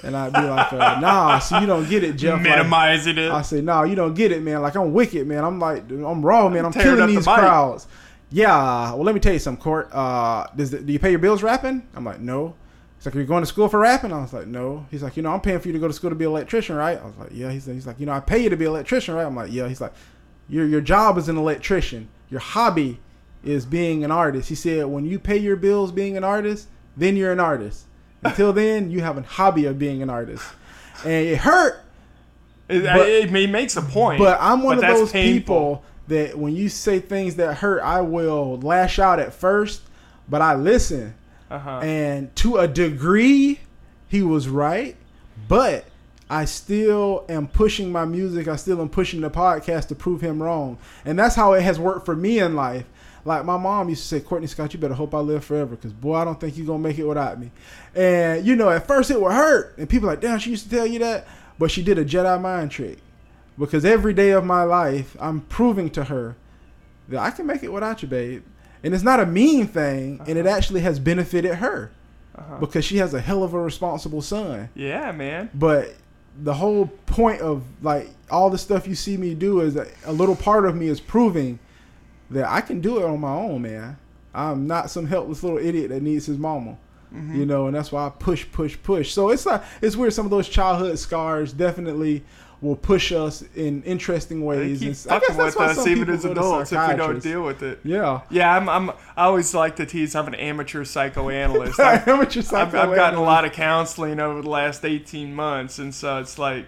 And I'd be like, uh, nah, so you don't get it, Jeff. Like, minimizing it. I say, nah, you don't get it, man. Like I'm wicked, man. I'm like, I'm raw, man. I'm tearing killing up the these crowds. Yeah. Well, let me tell you something, Court. Uh, does the, do you pay your bills rapping? I'm like, no. He's like, are you going to school for rapping? I was like, no. He's like, you know, I'm paying for you to go to school to be an electrician, right? I was like, yeah. He's like, he's like, you know, I pay you to be an electrician, right? I'm like, yeah. He's like, your your job is an electrician. Your hobby is being an artist. He said, when you pay your bills being an artist, then you're an artist. Until <laughs> then, you have a hobby of being an artist. And it hurt It, But- it, it makes a point. but I'm one but of those painful. people that when you say things that hurt, I will lash out at first, but I listen. Uh-huh. And to a degree, he was right, but I still am pushing my music. I still am pushing the podcast to prove him wrong. And that's how it has worked for me in life. Like my mom used to say, Courtney Scott, you better hope I live forever because, boy, I don't think you're going to make it without me. And, you know, at first it would hurt. And people like, damn, she used to tell you that. But she did a Jedi mind trick because every day of my life, I'm proving to her that I can make it without you, babe. And it's not a mean thing, and it actually has benefited her Uh-huh. because she has a hell of a responsible son. Yeah, man. But the whole point of like all the stuff you see me do is that a little part of me is proving that I can do it on my own, man. I'm not some helpless little idiot that needs his mama. Mm-hmm. You know, and that's why I push, push, push. So it's like it's weird. Some of those childhood scars definitely will push us in interesting They ways. keep And I fucking guess that's with why us some even people as go to adults if we don't deal with it. Yeah. Yeah, I'm. I'm. I always like to tease. I'm an amateur psychoanalyst. <laughs> I'm- Amateur I've, I've gotten a lot of counseling over the last 18 months, and so it's like,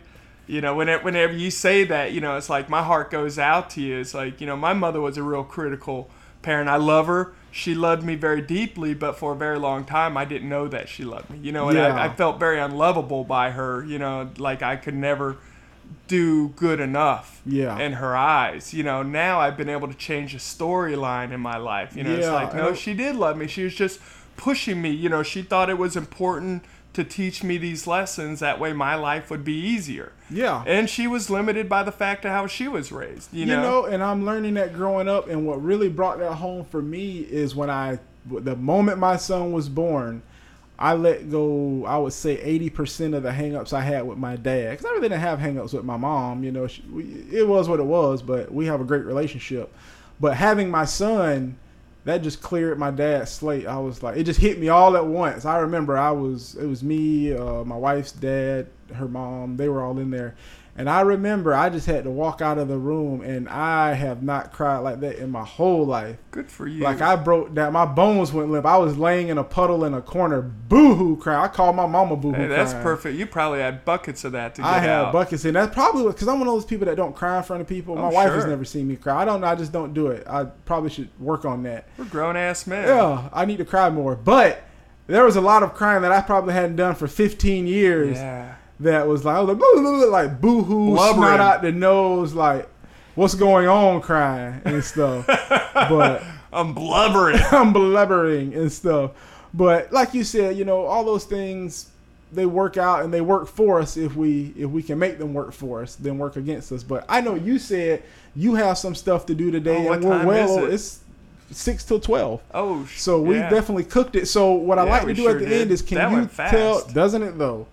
you know, whenever, whenever you say that, you know, it's like my heart goes out to you. It's like, you know, my mother was a real critical parent. I love her. She loved me very deeply, but for a very long time, I didn't know that she loved me. You know, and Yeah. I, I felt very unlovable by her. You know, like I could never do good enough Yeah. in her eyes. You know, now I've been able to change a storyline in my life. You know, it's like, no, she did love me. She was just pushing me. You know, she thought it was important to teach me these lessons. That way my life would be easier. Yeah. And she was limited by the fact of how she was raised. You you know? know, and I'm learning that growing up. And what really brought that home for me is when I, the moment my son was born, I let go. I would say 80% of the hangups I had with my dad, because I really didn't have hangups with my mom. You know, she, we, it was what it was, but we have a great relationship. But having my son, that just cleared my dad's slate. I was like, it just hit me all at once. I remember I was, it was me, uh, my wife's dad, her mom, they were all in there. And I remember I just had to walk out of the room, and I have not cried like that in my whole life. Good for you. Like I broke down, my bones went limp. I was laying in a puddle in a corner, boo-hoo crying. I called my mama boo-hoo Hey, that's crying. perfect. You probably had buckets of that to I had out. buckets, and that's probably because I'm one of those people that don't cry in front of people. My Oh, wife has never seen me cry. I don't know. I just don't do it. I probably should work on that. We're grown ass men. Yeah, I need to cry more. But there was a lot of crying that I probably hadn't done for 15 years. Yeah. That was like I was like, "Boo, boo, boo," like boo hoo, snot out the nose, like what's going on, crying and stuff. <laughs> but I'm blubbering. <laughs> I'm blubbering and stuff. But like you said, you know, all those things they work out and they work for us if we if we can make them work for us, then work against us. But I know you said you have some stuff to do today, Oh, and we're well. it? It's six till twelve. Oh, So we yeah. definitely cooked it. So what I Yeah, like to do sure at the did. end is can That you tell doesn't it though?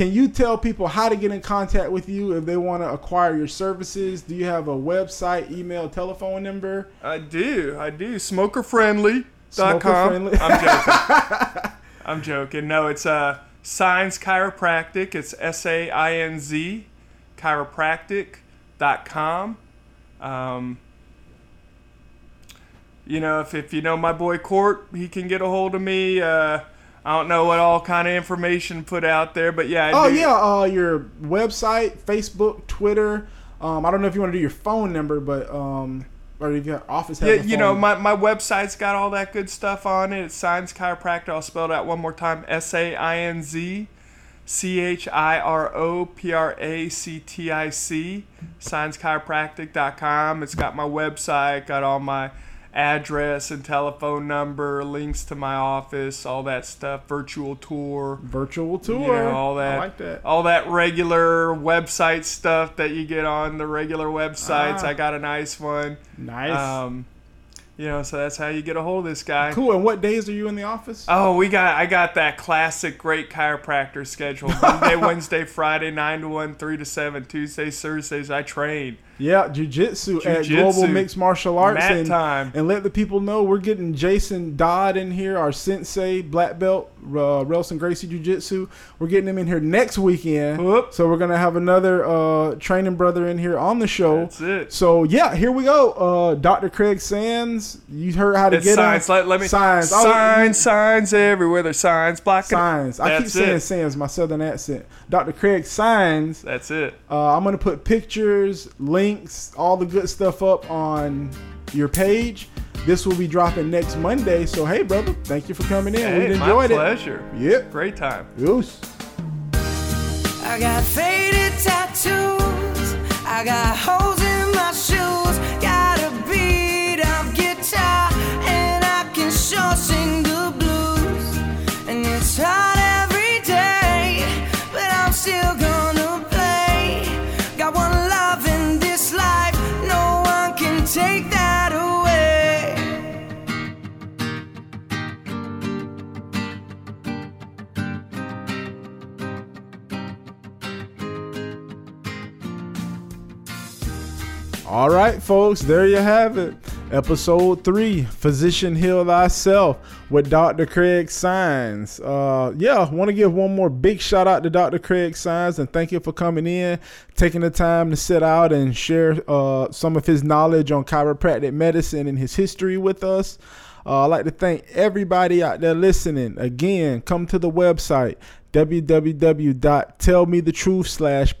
Can you tell people how to get in contact with you if they want to acquire your services? Do you have a website, email, telephone number? I do. I do. Smokerfriendly.com. Smokerfriendly. I'm joking. <laughs> I'm joking. No, it's uh, Sainz Chiropractic. It's S A I N Z chiropractic.com. Um, you know, if, if you know my boy Court, he can get a hold of me. Uh, I don't know what all kind of information put out there, but yeah. I Oh do- yeah, uh, your website, Facebook, Twitter. Um, I don't know if you want to do your phone number, but um, or if your office has Yeah, you know, my, my website's got all that good stuff on it. It's Sainz Chiropractor. I'll spell it out one more time. S A I N Z C H I R O P R A C T I C. SainzChiropractic.com. It's got my website, got all my address and telephone number, links to my office, all that stuff, virtual tour. virtual tour. You know, all that, I like that. all that regular website stuff that you get on the regular websites. Ah. I got a nice one. Nice. Um, you know, so that's how you get a hold of this guy. cool. And what days are you in the office? Oh, we got I got that classic great chiropractor schedule. Monday, <laughs> Wednesday, Friday, nine to one, three to seven. Tuesdays, Thursdays, I train. Yeah, jujitsu at Global Mixed Martial Arts. Mat and, time. and let the people know we're getting Jason Dodd in here, our sensei, black belt, uh, Relson Gracie Jiu Jitsu. We're getting him in here next weekend. Whoop. So we're going to have another uh, training brother in here on the show. That's it. So yeah, here we go. Uh, Dr. Craig Sands, you heard how to It's get signs. him. Let, let me signs. Oh, Signs, signs everywhere. There's signs blocking. Signs. I keep saying it. Sands, my southern accent. Dr. Craig Sainz. That's it. Uh, I'm gonna put pictures, links. Links, all the good stuff up on your page. This will be dropping next Monday. So hey, brother, thank you for coming in. Hey, we my enjoyed pleasure. it. Yep. Great time. Goose. I got faded tattoos. I got holes in All right, folks, there you have it. Episode three, Physician Heal Thyself with Dr. Craig Sainz. Uh, yeah, want to give one more big shout out to Dr. Craig Sainz and thank you for coming in, taking the time to sit out and share uh, some of his knowledge on chiropractic medicine and his history with us. Uh, I'd like to thank everybody out there listening. Again, come to the website www.tellmethetruth slash.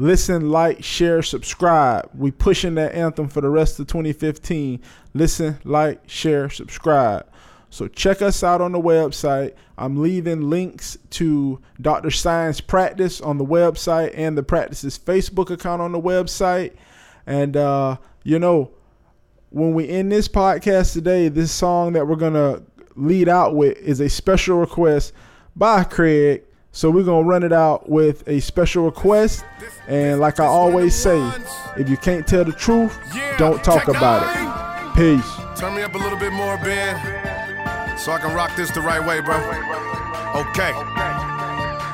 Listen, like, share, subscribe. We pushing that anthem for the rest of 2015. Listen, like, share, subscribe. So check us out on the website. I'm leaving links to Dr. Science Practice on the website and the practice's Facebook account on the website. And uh, you know, when we end this podcast today, this song that we're gonna lead out with is a special request by Craig. So we're gonna run it out with a special request. And like I always say, if you can't tell the truth, don't talk about it. Peace. Turn me up a little bit more, Ben, so I can rock this the right way, bro. Okay.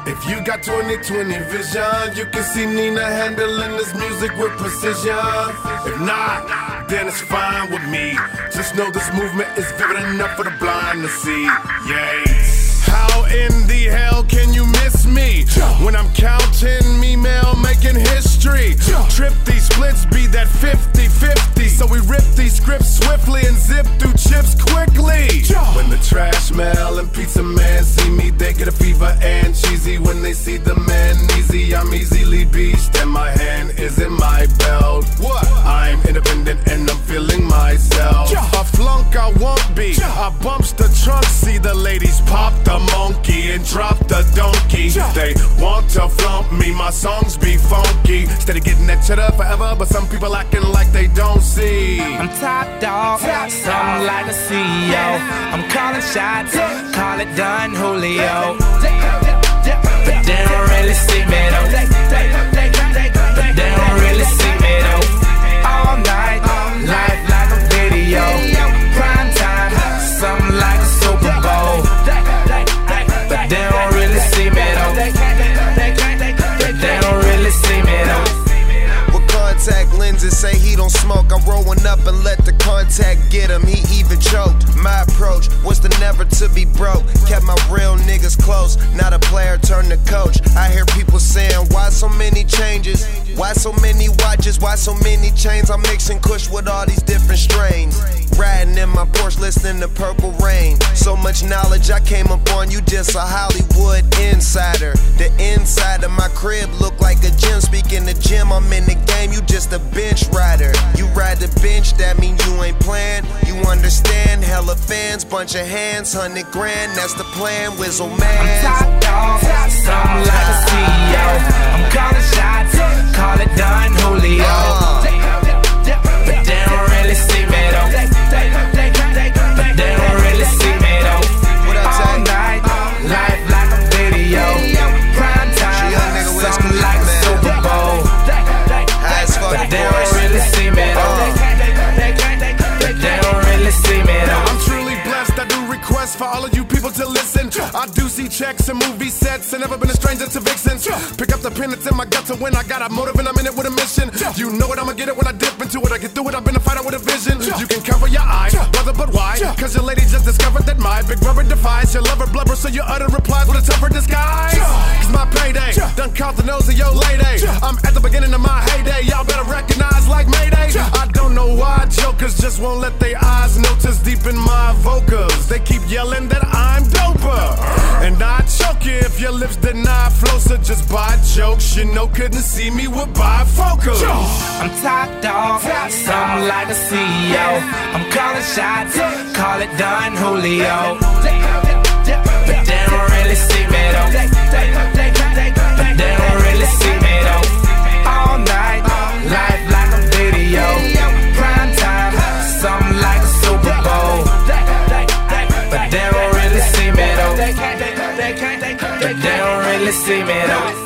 If you got 2020 vision, you can see Nina handling this music with precision. If not, then it's fine with me. Just know this movement is vivid enough for the blind to see. Yay. How in the hell can you miss me when I'm counting me mail making history? Trip these splits, be that 50 50. So we rip these scripts swiftly and zip through chips quickly. When the trash mail and pizza man see me, they get a fever and cheesy. When they see the man easy, I'm easily beached and my hand is in my belt. What? I'm independent and I'm feeling myself. A flunk I won't be. I bumps the trunk, see the ladies pop the monkey and drop the donkey. They want to flaunt me, my songs be funky. Instead of getting that cheddar forever, but some people acting like they don't see. I'm top dog, something like a CEO. I'm calling shots, call it Don Julio. But they don't really see me though. Lenses, say he don't smoke. I'm rolling up and let the contact get him. He even choked. My approach was to never to be broke. Kept my real niggas close. Not a player turned to coach. I hear people saying, why so many changes? Why so many watches? Why so many chains? I'm mixing kush with all these different strains. Riding in my Porsche, listening to Purple Rain. So much knowledge I came up on you, just a Hollywood insider. The inside of my crib look like a gym. Speaking the gym, I'm in the game. You just a bench rider. You ride the bench, that mean you ain't playing. You understand? Hella fans, bunch of hands, hundred grand. That's the plan. Whizzle man. I'm top dog, something like a CEO. I'm calling call it Don Julio. But checks and movie sets and never been a stranger to vixens. Pick up the pen that's in my gut to win. I got a motive and I'm in it with a mission. You know it, I'ma get it when I dip into it. I get through it, I've been a fighter with a vision. You can cover your eye, brother, but why? Cause your lady just discovered that my big brother defies your lover blubber, so you utter replies with a tougher disguise. Cause my payday done caught the nose of your lady. I'm at the beginning of my heyday. Y'all better recognize like Mayday. I don't know why jokers just won't let their eyes notice deep in my vocals. They keep yelling that I'm doper. And I choke. You if your lips deny flow So just buy jokes. You know, couldn't see me with bifocals. I'm top dog, something like a CEO. I'm calling shots, call it Don Julio. But they don't really see me though. But they don't really see me But they